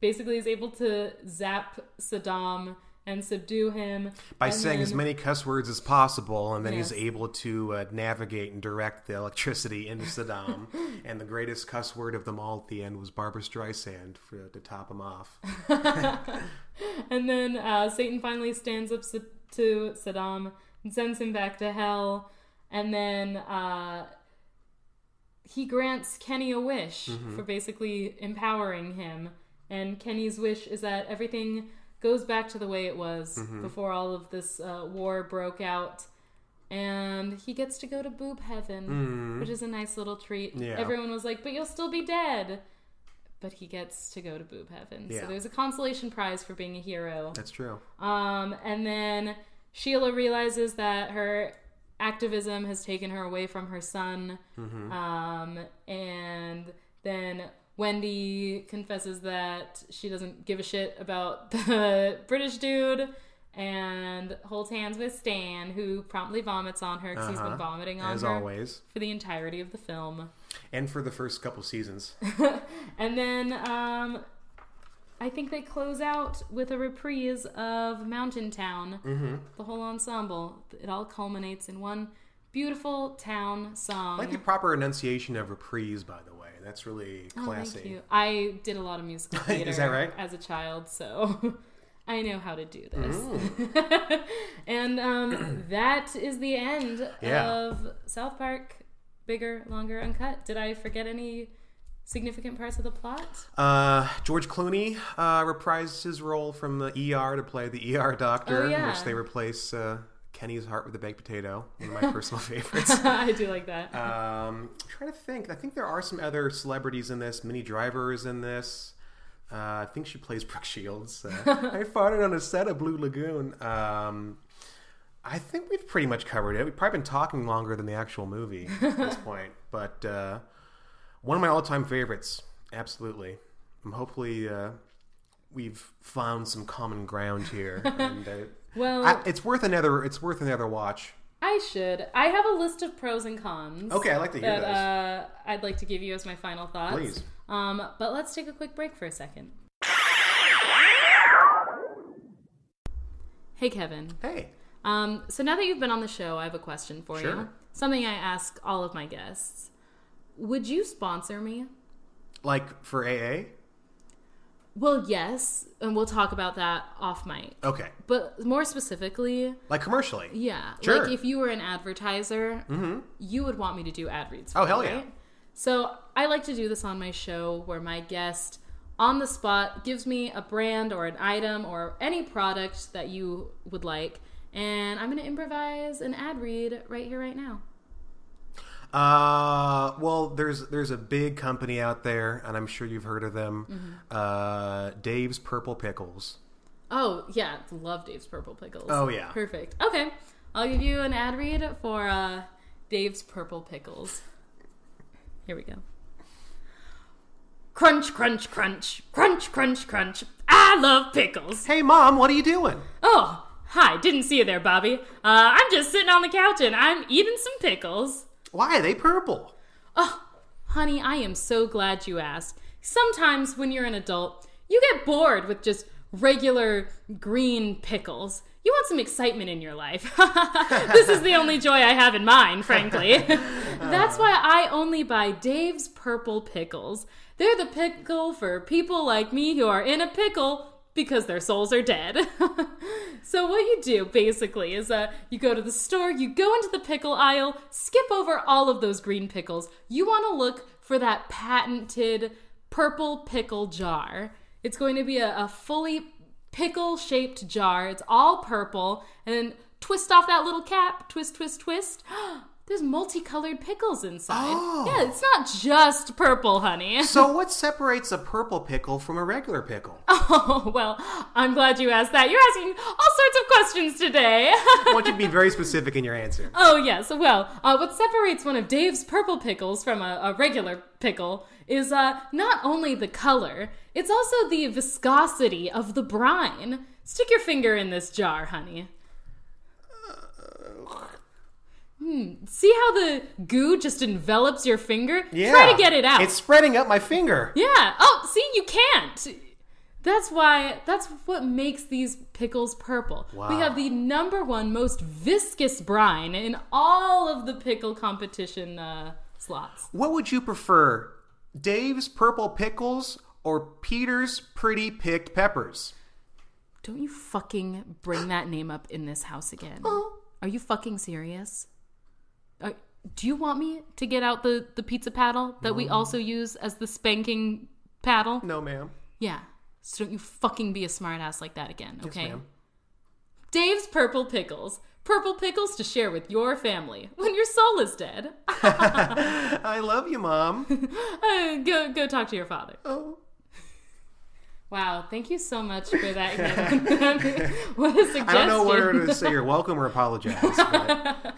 basically is able to zap Saddam and subdue him By saying as many cuss words as possible, and then he's able to uh, navigate and direct the electricity into Saddam. and the greatest cuss word of them all at the end was Barbra Streisand for, to top him off. And then uh, Satan finally stands up to Saddam and sends him back to hell. And then uh, he grants Kenny a wish for basically empowering him. And Kenny's wish is that everything goes back to the way it was before all of this uh, war broke out. And he gets to go to boob heaven, which is a nice little treat. Yeah. Everyone was like, but you'll still be dead. But he gets to go to boob heaven. Yeah. So there's a consolation prize for being a hero. That's true. Um, and then Sheila realizes that her activism has taken her away from her son. Um, and then Wendy confesses that she doesn't give a shit about the British dude and holds hands with Stan, who promptly vomits on her because he's been Uh-huh. vomiting on As her always. for the entirety of the film. And for the first couple seasons. And then um, I think they close out with a reprise of Mountain Town. Mm-hmm. The whole ensemble. It all culminates in one beautiful town song. I like the proper enunciation of reprise, by the way. That's really Oh, classy. thank you. I did a lot of musical Is theater that right? as a child, so I know how to do this. Mm. and um, that is the end Yeah. of South Park. Bigger, longer, uncut. Did I forget any significant parts of the plot? Uh, George Clooney uh, reprised his role from the ER to play the ER doctor, Oh, yeah. which they replace uh, Kenny's heart with a baked potato. One of my personal favorites. I do like that. Um, I'm trying to think. I think there are some other celebrities in this. Minnie Driver is in this. Uh, I think she plays Brooke Shields. Uh, I farted on a set of Blue Lagoon. Um, I think we've pretty much covered it. We've probably been talking longer than the actual movie at this point. But uh, one of my all-time favorites, absolutely. Um, hopefully, uh, we've found some common ground here, and uh, well, I, it's worth another. It's worth another watch. I should. I have a list of pros and cons. Okay, I'd like to hear that uh, I'd like to give you as my final thoughts. Please. Um, but let's take a quick break for a second. Hey, Kevin. Hey, Um, so now that you've been on the show, I have a question for you. Something I ask all of my guests. Would you sponsor me? like for AA? Well, yes, and we'll talk about that off mic. Okay, But more specifically, like commercially. yeah, Sure. like if you were an advertiser, mm-hmm. you would want me to do ad reads. Oh, for Oh, hell yeah. right? So I like to do this on my show where my guest on the spot gives me a brand or an item or any product that you would like, and I'm going to improvise an ad read right here, right now. Uh, well, there's there's a big company out there, and I'm sure you've heard of them. Mm-hmm. Uh, Dave's Purple Pickles. Oh yeah, love Dave's Purple Pickles. Oh, yeah. perfect. Okay, I'll give you an ad read for uh, Dave's Purple Pickles. Here we go. Crunch, crunch, crunch, crunch, crunch, crunch. I love pickles. Hey, mom, what are you doing? Oh, hi, didn't see you there, Bobby. Uh, I'm just sitting on the couch and I'm eating some pickles. Why are they purple? Oh, honey, I am so glad you asked. Sometimes when you're an adult, you get bored with just regular green pickles. You want some excitement in your life. this is the only joy I have in mine, frankly. That's why I only buy Dave's Purple Pickles. They're the pickle for people like me who are in a pickle because their souls are dead. so what you do basically is uh, you go to the store, you go into the pickle aisle, skip over all of those green pickles. You want to look for that patented purple pickle jar. It's going to be a, a fully pickle shaped jar. It's all purple. And then twist off that little cap. Twist, twist, twist. There's multicolored pickles inside. Oh. Yeah, it's not just purple, honey. So, what separates a purple pickle from a regular pickle? Oh, well, I'm glad you asked that. You're asking all sorts of questions today. I want you to be very specific in your answer. Oh, yes. Well, uh, what separates one of Dave's purple pickles from a, a regular pickle is uh, not only the color, it's also the viscosity of the brine. Stick your finger in this jar, honey. Hmm. See how the goo just envelops your finger? Yeah. Try to get it out. It's spreading up my finger. Yeah. Oh, see, you can't. That's why. That's what makes these pickles purple. Wow. We have the number one most viscous brine in all of the pickle competition uh, slots. What would you prefer, Dave's purple pickles or Peter's pretty picked peppers? Don't you fucking bring that name up in this house again? Are you fucking serious? Are, do you want me to get out the the pizza paddle that we also use as the spanking paddle? No, ma'am. Yeah. So don't you fucking be a smartass like that again, okay? ma'am. Dave's Purple Pickles. Purple pickles to share with your family when your soul is dead. I love you, Mom. Uh, go go talk to your father. oh. Wow, thank you so much for that. What a suggestion. I don't know whether to say you're welcome or apologize. But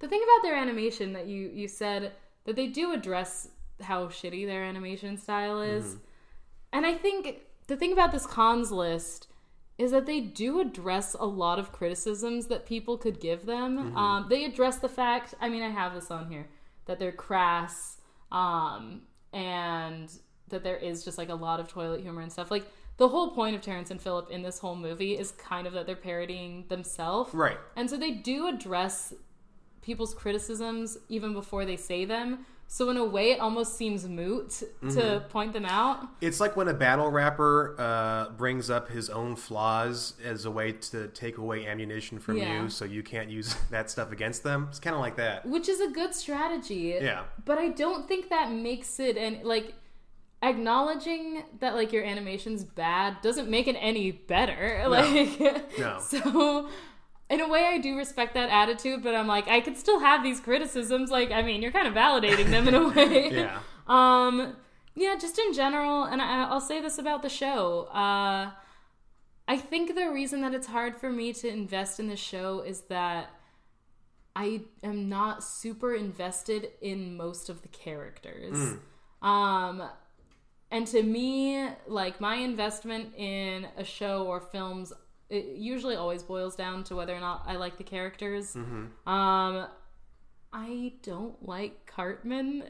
The thing about their animation that you you said that they do address how shitty their animation style is. And I think the thing about this cons list is that they do address a lot of criticisms that people could give them. Um, they address the fact, I mean, I have this on here, that they're crass um, and that there is just like a lot of toilet humor and stuff. Like, the whole point of Terrance and Phillip in this whole movie is kind of that they're parodying themselves. right. And so they do address people's criticisms even before they say them. So in a way, it almost seems moot to point them out. It's like when a battle rapper uh, brings up his own flaws as a way to take away ammunition from Yeah. you, so you can't use that stuff against them. It's kind of like that. which is a good strategy. Yeah. But I don't think that makes it and like acknowledging that like your animation's bad doesn't make it any better. Like No. so in a way I do respect that attitude, but I'm like I could still have these criticisms like I mean, you're kind of validating them in a way. Yeah. Um, yeah, just in general, and I, I'll say this about the show. Uh, I think the reason that it's hard for me to invest in the show is that I am not super invested in most of the characters. Um, and to me, like my investment in a show or films, it usually always boils down to whether or not I like the characters. Um, I don't like Cartman.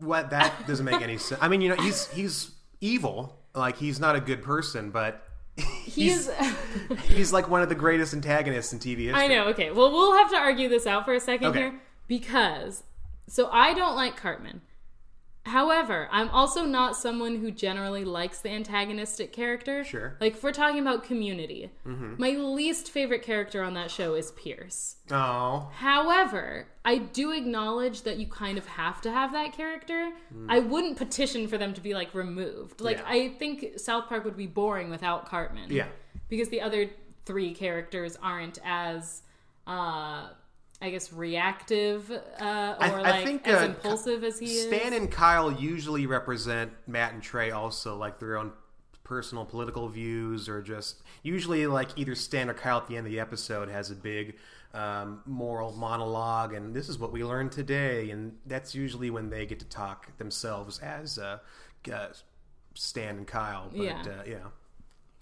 What that doesn't make any sense. I mean, you know, he's he's evil. Like he's not a good person, but He's. he's like one of the greatest antagonists in TV history. I know. Okay. Well, we'll have to argue this out for a second Okay. here because so I don't like Cartman. However, I'm also not someone who generally likes the antagonistic character. Sure. Mm-hmm. Like if we're talking about Community, my least favorite character on that show is Pierce. Oh, However, I do acknowledge that you kind of have to have that character. I wouldn't petition for them to be like removed. Like Mm. Yeah. I think South Park would be boring without Cartman. Yeah. Because the other three characters aren't as uh I guess reactive uh, or I- I like think, as uh, impulsive as he is. Stan and Kyle usually represent Matt and Trey also like their own personal political views or just usually like either Stan or Kyle at the end of the episode has a big um, moral monologue and this is what we learned today and that's usually when they get to talk themselves as uh, uh, Stan and Kyle but Yeah. uh, yeah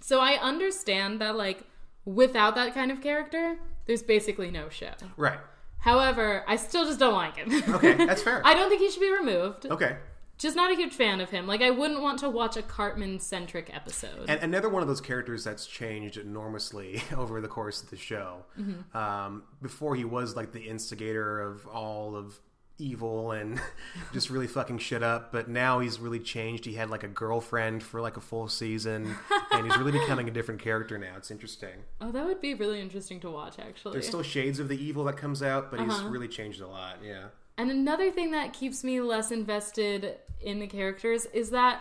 So I understand that like without that kind of character, there's basically no show. right However, I still just don't like him. okay that's fair I don't think he should be removed. okay Just not a huge fan of him. Like I wouldn't want to watch a Cartman centric episode. And another one of those characters that's changed enormously over the course of the show. Mm-hmm. Um, before he was like the instigator of all of evil and just really fucking shit up, but now he's really changed. He had like a girlfriend for like a full season, and he's really becoming a different character now. It's interesting. oh, that would be really interesting to watch actually. There's still shades of the evil that comes out, but he's Uh-huh. really changed a lot. Yeah. And another thing that keeps me less invested in the characters is that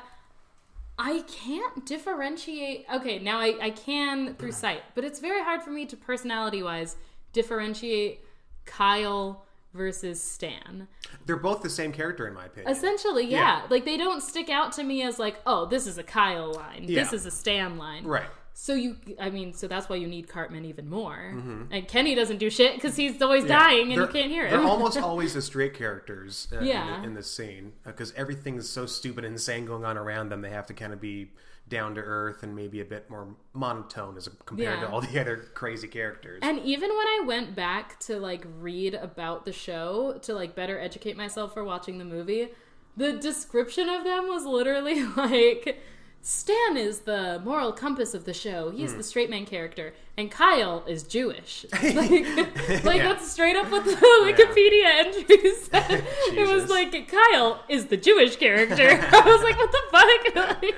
I can't differentiate. Okay, now I, I can through sight, but it's very hard for me to personality wise differentiate Kyle versus Stan. They're both the same character, in my opinion. Essentially, yeah. Yeah. Like they don't stick out to me as like, oh, this is a Kyle line. This is a Stan line. Right. So you, I mean, so that's why you need Cartman even more. And Kenny doesn't do shit because he's always Mm-hmm. Yeah. dying and you They're- can't hear it. They're almost always the straight characters uh, Yeah. in, the, in this scene because everything is so stupid and insane going on around them. They have to kind of be down to earth and maybe a bit more monotone as compared Yeah. to all the other crazy characters. And even when I went back to like read about the show to like better educate myself for watching the movie, the description of them was literally like Stan is the moral compass of the show. Hmm. He's the straight man character, and Kyle is Jewish. Like, like Yeah. that's straight up what the Wikipedia entry said. it was like Kyle is the Jewish character. I was like, what the fuck? Like,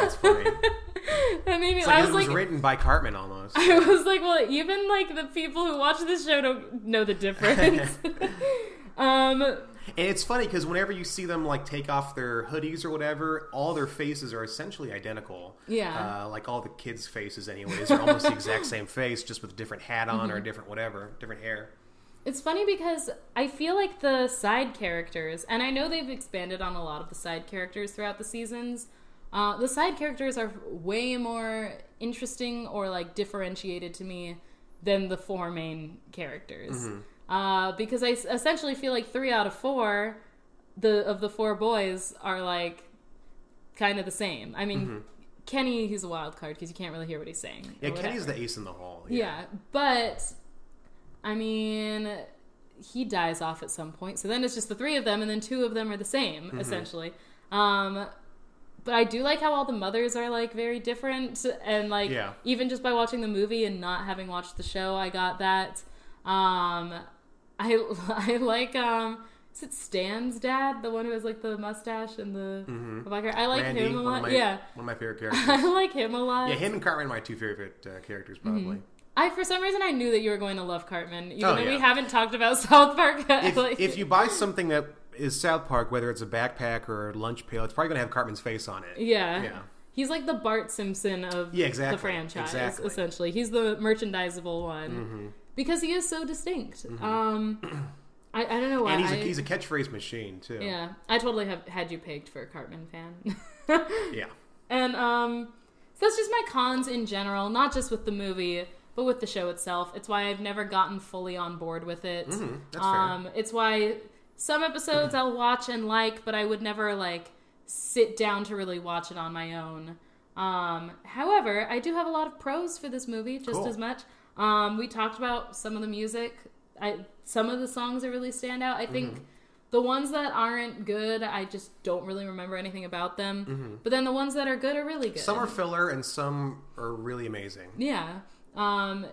That's funny. that made me. It's like I it was was like, written by Cartman almost. I was like, well, even like the people who watch this show don't know the difference. um, And it's funny because whenever you see them like take off their hoodies or whatever, all their faces are essentially identical. Yeah. Uh, like all the kids' faces, anyways, are almost the exact same face, just with a different hat on Mm-hmm. or a different whatever, different hair. it's funny because I feel like the side characters, and I know they've expanded on a lot of the side characters throughout the seasons. Uh, the side characters are way more interesting or like differentiated to me than the four main characters. Uh, because I essentially feel like three out of four the of the four boys are like kind of the same. I mean, Kenny he's a wild card because you can't really hear what he's saying. Yeah, Kenny's the ace in the hole. Yeah, but I mean, he dies off at some point. So then it's just the three of them, and then two of them are the same, Mm-hmm. essentially. Um, but I do like how all the mothers are like very different, and like Yeah. even just by watching the movie and not having watched the show, I got that. Um, I I like um. Is it Stan's dad, the one who has like the mustache and the, the black hair? I like Mm-hmm. Randy, him a lot. of my, yeah, one of my favorite characters. I like him a lot. yeah, him and Cartman are my two favorite uh, characters, probably. I for some reason I knew that you were going to love Cartman, even Oh, though we haven't talked about South Park. If, like, if you buy something that is South Park, whether it's a backpack or a lunch pail, it's probably going to have Cartman's face on it. yeah. Yeah. he's like the Bart Simpson of Yeah, exactly. the franchise. Exactly. Mm-hmm. Essentially, he's the merchandisable one because he is so distinct. Um, I, I don't know why. And he's a, I- he's a catchphrase machine, too. yeah, I totally have had you pegged for a Cartman fan. Yeah. And um, so that's just my cons in general, not just with the movie, but with the show itself. It's why I've never gotten fully on board with it. Mm-hmm. that's fair. um, it's why some episodes I'll watch and like, but I would never like sit down to really watch it on my own. Um, however, I do have a lot of pros for this movie, just Cool. as much. Um, we talked about some of the music. I some of the songs that really stand out. I think Mm-hmm. the ones that aren't good, I just don't really remember anything about them. But then the ones that are good are really good. Mm-hmm. Some are filler and some are really amazing. Yeah. Um,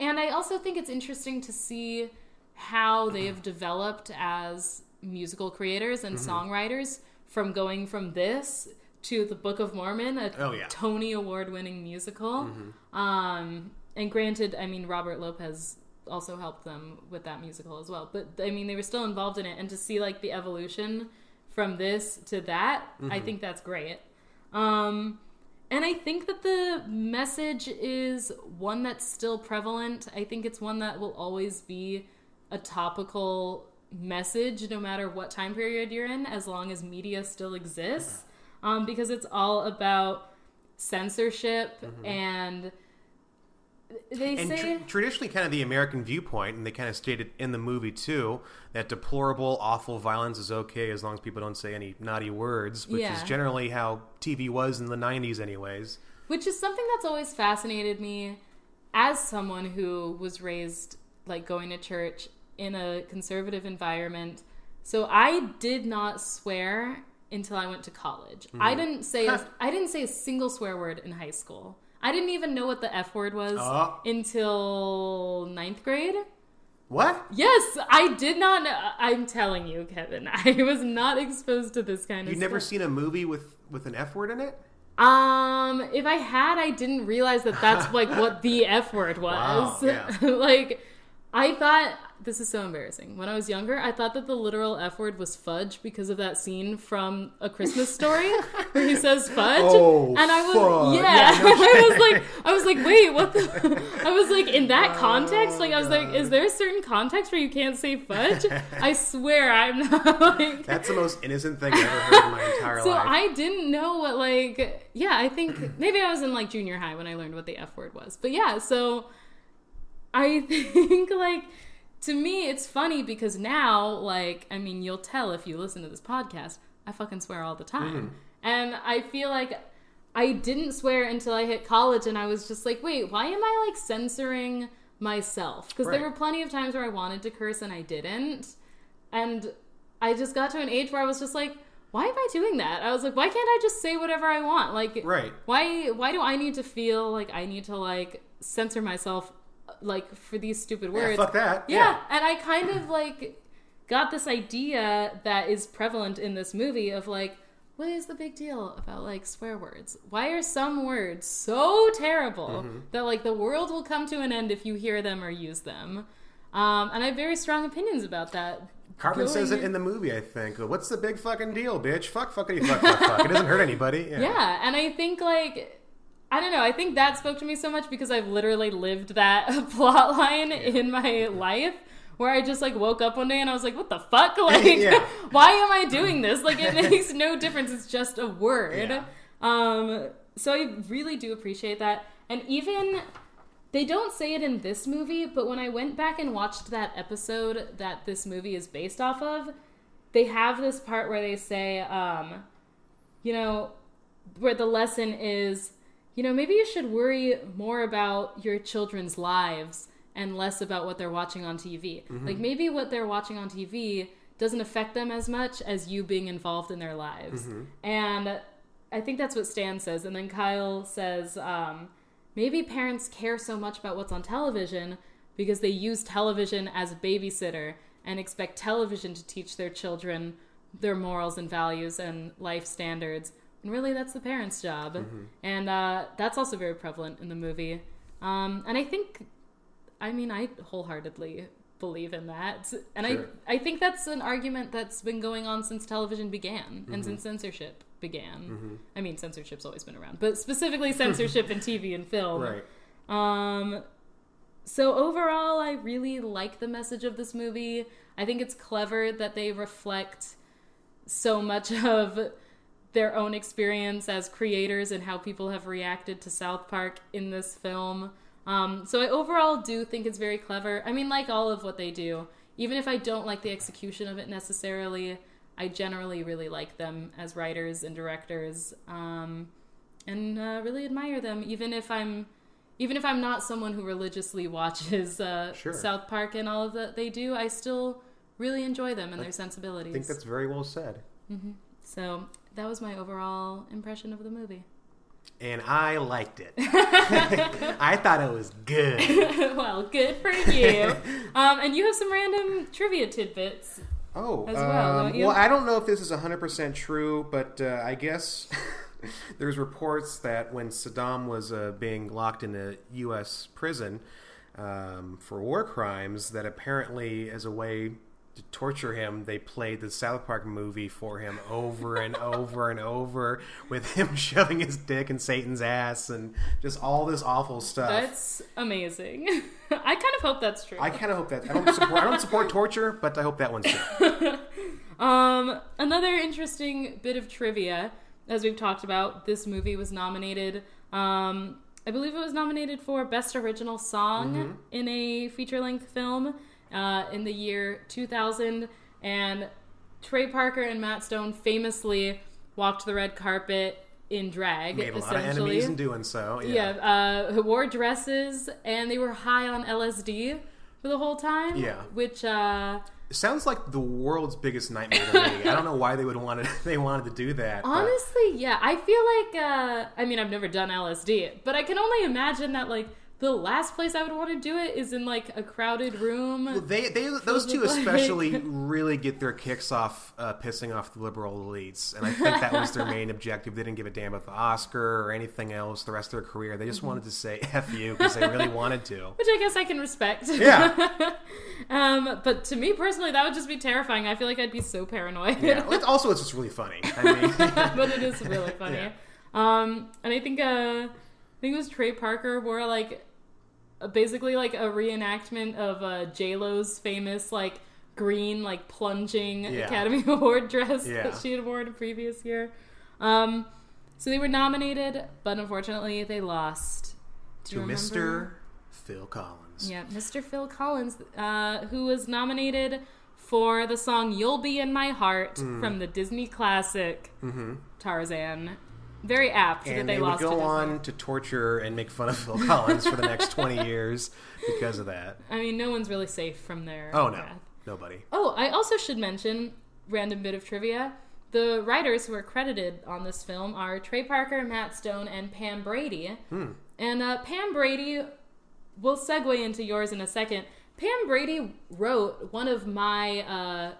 and I also think it's interesting to see how they have developed as musical creators and Mm-hmm. songwriters from going from this to the Book of Mormon, a Oh, yeah. Tony Award winning musical. Um, and granted, I mean, Robert Lopez also helped them with that musical as well. But I mean, they were still involved in it. And to see like the evolution from this to that, I think that's great. Um, and I think that the message is one that's still prevalent. I think it's one that will always be a topical message no matter what time period you're in, as long as media still exists. Um, because it's all about censorship and they And say tr- traditionally, kind of the American viewpoint, and they kind of stated in the movie too, that deplorable, awful violence is okay as long as people don't say any naughty words, which Yeah. is generally how TV was in the 90s, anyways. which is something that's always fascinated me as someone who was raised like going to church in a conservative environment. So I did not swear until I went to college. Hmm. I didn't say a, I didn't say a single swear word in high school. I didn't even know what the F word was Oh. until ninth grade. What? Yes, I did not know. I'm telling you, Kevin, I was not exposed to this kind of You've never stuff. seen a movie with, with an F word in it? Um, if I had, I didn't realize that that's like what the F word was. Wow, yeah. like, I thought this is so embarrassing. When I was younger, I thought that the literal F word was fudge because of that scene from A Christmas Story where he says fudge. Oh, and I was fuck. yeah, Yeah, no I was like I was like, wait, what the I was like in that oh, context, like I was like, is there a certain context where you can't say fudge? I swear I'm not like That's the most innocent thing I've ever heard in my entire so life. So I didn't know what like yeah, I think maybe I was in like junior high when I learned what the F word was. But yeah, so I think like to me it's funny because now like I mean you'll tell if you listen to this podcast, I fucking swear all the time. Mm-hmm. And I feel like I didn't swear until I hit college and I was just like, wait, why am I like censoring myself? Because there were plenty of times where I wanted to curse and I didn't. And I just got to an age where I was just like, why am I doing that? I was like, why can't I just say whatever I want? Like, Right. why why do I need to feel like I need to like censor myself like for these stupid Yeah, words? fuck that. Yeah, and I kind of like got this idea that is prevalent in this movie of like, what is the big deal about like swear words? Why are some words so terrible Mm-hmm. that like the world will come to an end if you hear them or use them? Um, and I have very strong opinions about that. Cartman says it in the movie, I think. What's the big fucking deal, bitch? Fuck, fuckity, fuck, fuck, fuck. It doesn't hurt anybody. Yeah. Yeah, and I think like I don't know, I think that spoke to me so much because I've literally lived that plot line in my life where I just like woke up one day and I was like, what the fuck? Like Yeah. why am I doing this? Like it makes no difference. It's just a word. Yeah. Um so I really do appreciate that. And even they don't say it in this movie, but when I went back and watched that episode that this movie is based off of, they have this part where they say, um, you know, where the lesson is, you know, maybe you should worry more about your children's lives and less about what they're watching on TV. Like maybe what they're watching on TV doesn't affect them as much as you being involved in their lives. And I think that's what Stan says. And then Kyle says, um, maybe parents care so much about what's on television because they use television as a babysitter and expect television to teach their children their morals and values and life standards. And really, that's the parents' job. And uh, that's also very prevalent in the movie. Um, and I think, I mean, I wholeheartedly believe in that. And Sure. I, I think that's an argument that's been going on since television began and since censorship began. I mean, censorship's always been around, but specifically censorship in TV and film. Right. Um, so overall, I really like the message of this movie. I think it's clever that they reflect so much of their own experience as creators and how people have reacted to South Park in this film. Um, so I overall do think it's very clever. I mean, like all of what they do, even if I don't like the execution of it necessarily, I generally really like them as writers and directors, um, and uh, really admire them. Even if I'm, even if I'm not someone who religiously watches uh, Sure. South Park and all of that they do, I still really enjoy them and their sensibilities. I think that's very well said. So that was my overall impression of the movie. And I liked it. I thought it was good. well, good for you. um, and you have some random trivia tidbits. Oh, As well, um, don't you? well, I don't know if this is 100% true, but uh, I guess there's reports that when Saddam was uh, being locked in a U.S. prison um, for war crimes, that apparently, as a way to torture him, they played the South Park movie for him over and over and over, with him shoving his dick in Satan's ass and just all this awful stuff. That's amazing. I kind of hope that's true. I kind of hope that I don't support I don't support torture, but I hope that one's true. Um, another interesting bit of trivia, as we've talked about, this movie was nominated. Um, I believe it was nominated for Best Original Song in a feature length film uh, in the year 2000. And Trey Parker and Matt Stone famously walked the red carpet in drag, Made a lot of enemies in doing so. yeah, uh, wore dresses, and they were high on LSD for the whole time. Yeah. Which, uh, sounds like the world's biggest nightmare to me. I don't know why they would want to. They wanted to do that. but- Honestly, yeah. I feel like uh I mean I've never done LSD, but I can only imagine that like the last place I would want to do it is in like a crowded room. They, they, those two with, like- especially really get their kicks off uh, pissing off the liberal elites, and I think that was their main objective. They didn't give a damn about the Oscar or anything else the rest of their career. They just Mm-hmm. wanted to say "f you" because they really wanted to. which I guess I can respect. Yeah. um, but to me personally, that would just be terrifying. I feel like I'd be so paranoid. Yeah. Well, Also, it's just really funny. I mean, but it is really funny. Yeah. Um, and I think uh, I think it was Trey Parker wore like basically like a reenactment of uh, J Lo's famous like green like plunging Yeah. Academy Award dress Yeah. that she had worn the previous year. Um, so they were nominated, but unfortunately they lost to? Mr. Phil Collins. Yeah, Mr. Phil Collins, uh, who was nominated for the song "You'll Be in My Heart" Mm. from the Disney classic Tarzan. Very apt that. And they, they, would go on to torture and make fun of Phil Collins for the next 20 years because of that. I mean, no one's really safe from their Oh, no. wrath. Nobody. Oh, I also should mention random bit of trivia. The writers who are credited on this film are Trey Parker, Matt Stone, and Pam Brady. Hmm. And uh, Pam Brady, we'll segue into yours in a second. Pam Brady wrote one of my uh,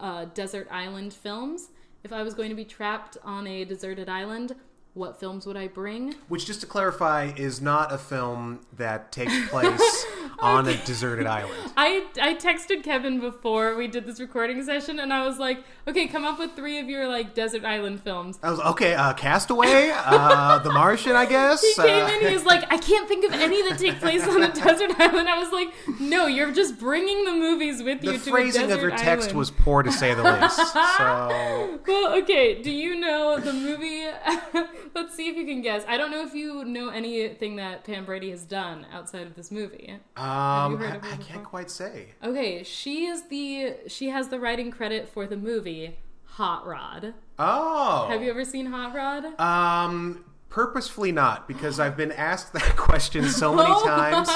uh, desert island films. If I was going to be trapped on a deserted island, what films would I bring? Which, just to clarify, is not a film that takes place on a deserted island. I I texted Kevin before we did this recording session, and I was like, "Okay, come up with three of your like desert island films." I was okay. Uh, Castaway, uh, The Martian, I guess. He came uh, in, he was like, "I can't think of any that take place on a desert island." I was like, "No, you're just bringing the movies with you the to phrasing a of your text island. was poor, to say the least. So, Well, okay. Do you know the movie? Let's see if you can guess. I don't know if you know anything that Pam Brady has done outside of this movie. um, I, I can't quite say. Okay, she is the she has the writing credit for the movie Hot Rod. Oh, Have you ever seen Hot Rod? Um, purposefully not because I've been asked that question so many Oh times,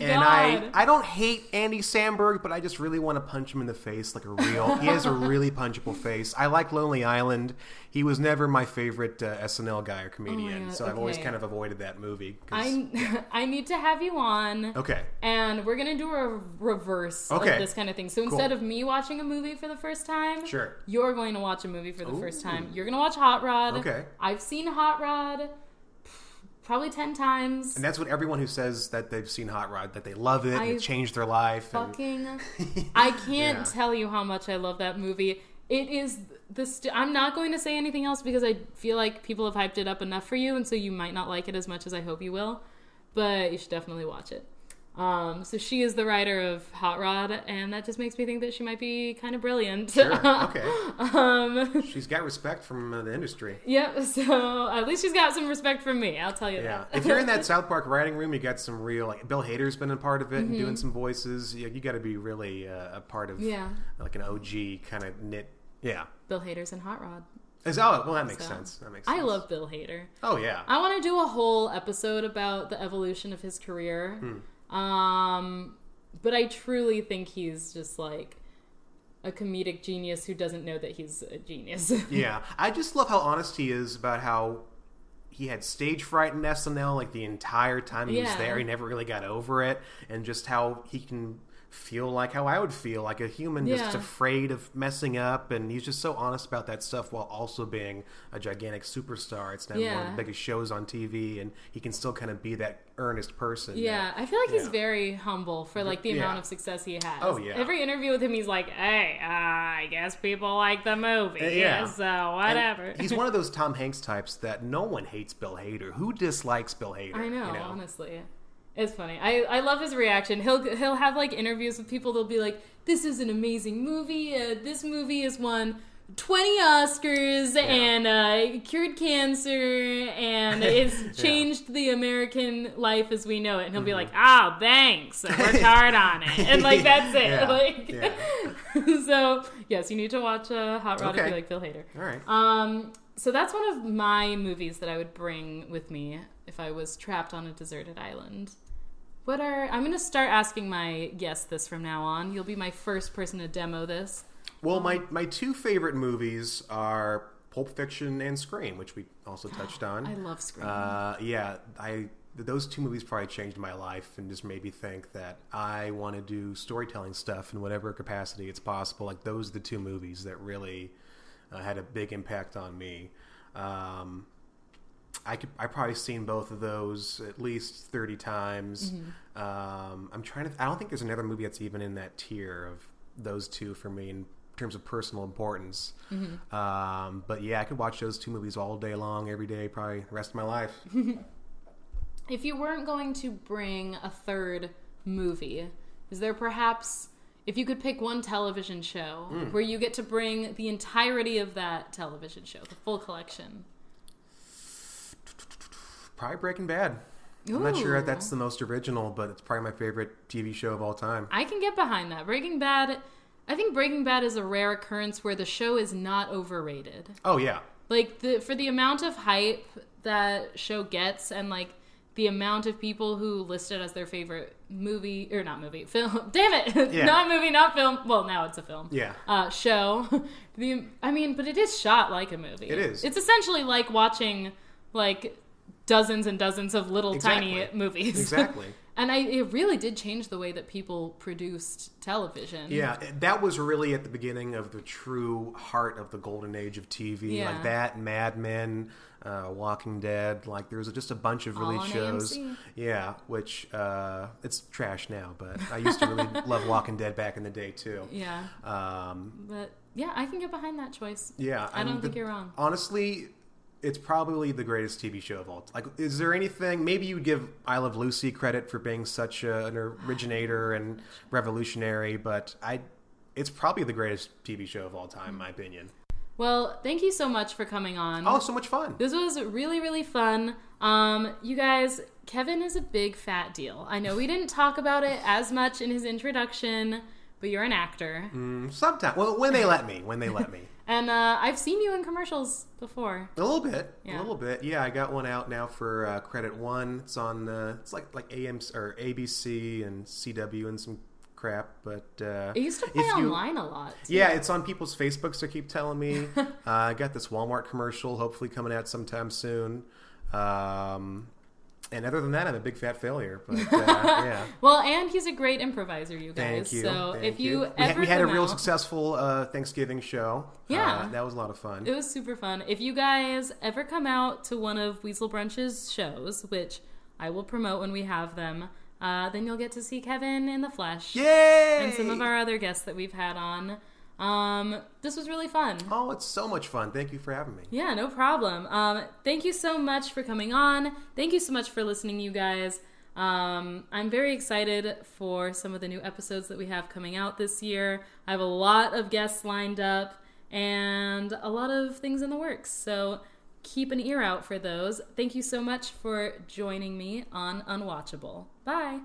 and I I don't hate Andy Samberg, but I just really want to punch him in the face like a real. he has a really punchable face. I like Lonely Island. He was never my favorite uh, SNL guy or comedian, Oh so I've always kind of avoided that movie. I I need to have you on. okay. And we're gonna do a reverse Okay. of this kind of thing. So instead of me watching a movie for the first time, Sure. you're going to watch a movie for the first time. You're gonna watch Hot Rod. Okay. I've seen Hot Rod probably ten times. And that's what everyone who says that they've seen Hot Rod that they love it and it changed their life. And, Fucking, I can't Yeah. tell you how much I love that movie. It is the. St- I'm not going to say anything else because I feel like people have hyped it up enough for you, and so you might not like it as much as I hope you will. But you should definitely watch it. Um, so she is the writer of Hot Rod, and that just makes me think that she might be kind of brilliant. Sure. Okay. um, She's got respect from uh, the industry. yep. So at least she's got some respect from me. I'll tell you Yeah, that. if you're in that South Park writing room, you got some real like Bill Hader's been a part of it and Mm-hmm. doing some voices. Yeah, you got to be really uh, a part of Yeah. like an OG kind of knit. Yeah. Bill Hader's in Hot Rod. Is, oh well, that makes So, sense. That makes sense. I love Bill Hader. Oh yeah. I want to do a whole episode about the evolution of his career. Um, but I truly think he's just like a comedic genius who doesn't know that he's a genius. yeah, I just love how honest he is about how he had stage fright in SNL like the entire time he was there. He never really got over it, and just how he can feel like how I would feel like a human just Yeah. afraid of messing up and he's just so honest about that stuff while also being a gigantic superstar. It's now one of Yeah. the biggest shows on TV and he can still kind of be that earnest person. yeah, that- I feel like he's Yeah. very humble for like the amount of success he has. Oh, yeah. Every interview with him, he's like, "Hey, uh, I guess people like the movie. Uh, yeah. so And whatever." he's one of those Tom Hanks types that no one hates Bill Hader. Who dislikes Bill Hader? I know, you honestly. It's funny. I, I love his reaction. He'll he'll have like interviews with people. They'll be like, "This is an amazing movie. Uh, this movie has won twenty Oscars and uh, cured cancer and it's changed the American life as we know it." And he'll be like, "Oh, thanks. I Worked hard on it." And like that's it. Yeah. Like, Yeah. so yes, you need to watch uh, Hot Rod if you like Bill Hader. All right. Um, so that's one of my movies that I would bring with me if I was trapped on a deserted island. What are I'm gonna start asking my guests this from now on. You'll be my first person to demo this. Well, my my two favorite movies are Pulp Fiction and Scream, which we also touched on. I love Scream. Uh, yeah, I those two movies probably changed my life and just made me think that I want to do storytelling stuff in whatever capacity it's possible. Like those are the two movies that really uh, had a big impact on me. Um, I could I probably seen both of those at least thirty times. Mm-hmm. Um, I'm trying to. I don't think there's another movie that's even in that tier of those two for me in terms of personal importance. Mm-hmm. Um, but yeah, I could watch those two movies all day long, every day, probably the rest of my life. If you weren't going to bring a third movie, is there perhaps if you could pick one television show Hmm. where you get to bring the entirety of that television show, the full collection? Probably Breaking Bad. I'm not sure if that's the most original, but it's probably my favorite TV show of all time. I can get behind that. Breaking Bad, I think Breaking Bad is a rare occurrence where the show is not overrated. Oh yeah, Like the for the amount of hype that show gets and like the amount of people who list it as their favorite movie or not movie film damn it Yeah. not movie not film well now it's a film yeah. uh, show the i mean but it is shot like a movie It is. it's essentially like watching like dozens and dozens of little tiny movies Exactly. and i it really did change the way that people produced television Yeah, that was really at the beginning of the true heart of the golden age of TV. Yeah. Like that, Mad Men, uh, Walking Dead. Like there was just a bunch of really shows. AMC. Yeah, which uh, it's trash now, but I used to really love Walking Dead back in the day too. yeah Um, but yeah i can get behind that choice yeah, i don't think you're wrong Honestly, it's probably the greatest TV show of all. Like, is there anything? Maybe you give I Love Lucy credit for being such a, an originator and revolutionary, but I, it's probably the greatest TV show of all time, in my opinion. Well, thank you so much for coming on. Oh, so much fun! This was really, really fun. Um, you guys, Kevin is a big fat deal. I know we didn't talk about it as much in his introduction, but you're an actor. Mm, Sometimes, well, when they let me, when they let me, And uh, I've seen you in commercials before. a little bit, Yeah. a little bit. Yeah, I got one out now for uh, Credit One. It's on, uh, it's like like AM or ABC and CW and some crap, but uh, It used to play if you- online a lot. too. Yeah, it's on people's Facebooks. They keep telling me. uh, I got this Walmart commercial, hopefully coming out sometime soon. Um, and other than that, I'm a big fat failure. But uh, yeah, Well, and he's a great improviser, you guys. thank you. So thank if you, we ever had, we had a real out- successful uh, Thanksgiving show. Yeah. Uh, that was a lot of fun. It was super fun. If you guys ever come out to one of Weasel Brunch's shows, which I will promote when we have them, uh, then you'll get to see Kevin in the flesh Yay! and some of our other guests that we've had on. Um, this was really fun. Oh, it's so much fun. Thank you for having me. Yeah, no problem. Um, thank you so much for coming on. Thank you so much for listening, you guys. Um, I'm very excited for some of the new episodes that we have coming out this year. I have a lot of guests lined up and a lot of things in the works. So keep an ear out for those. Thank you so much for joining me on Unwatchable. Bye.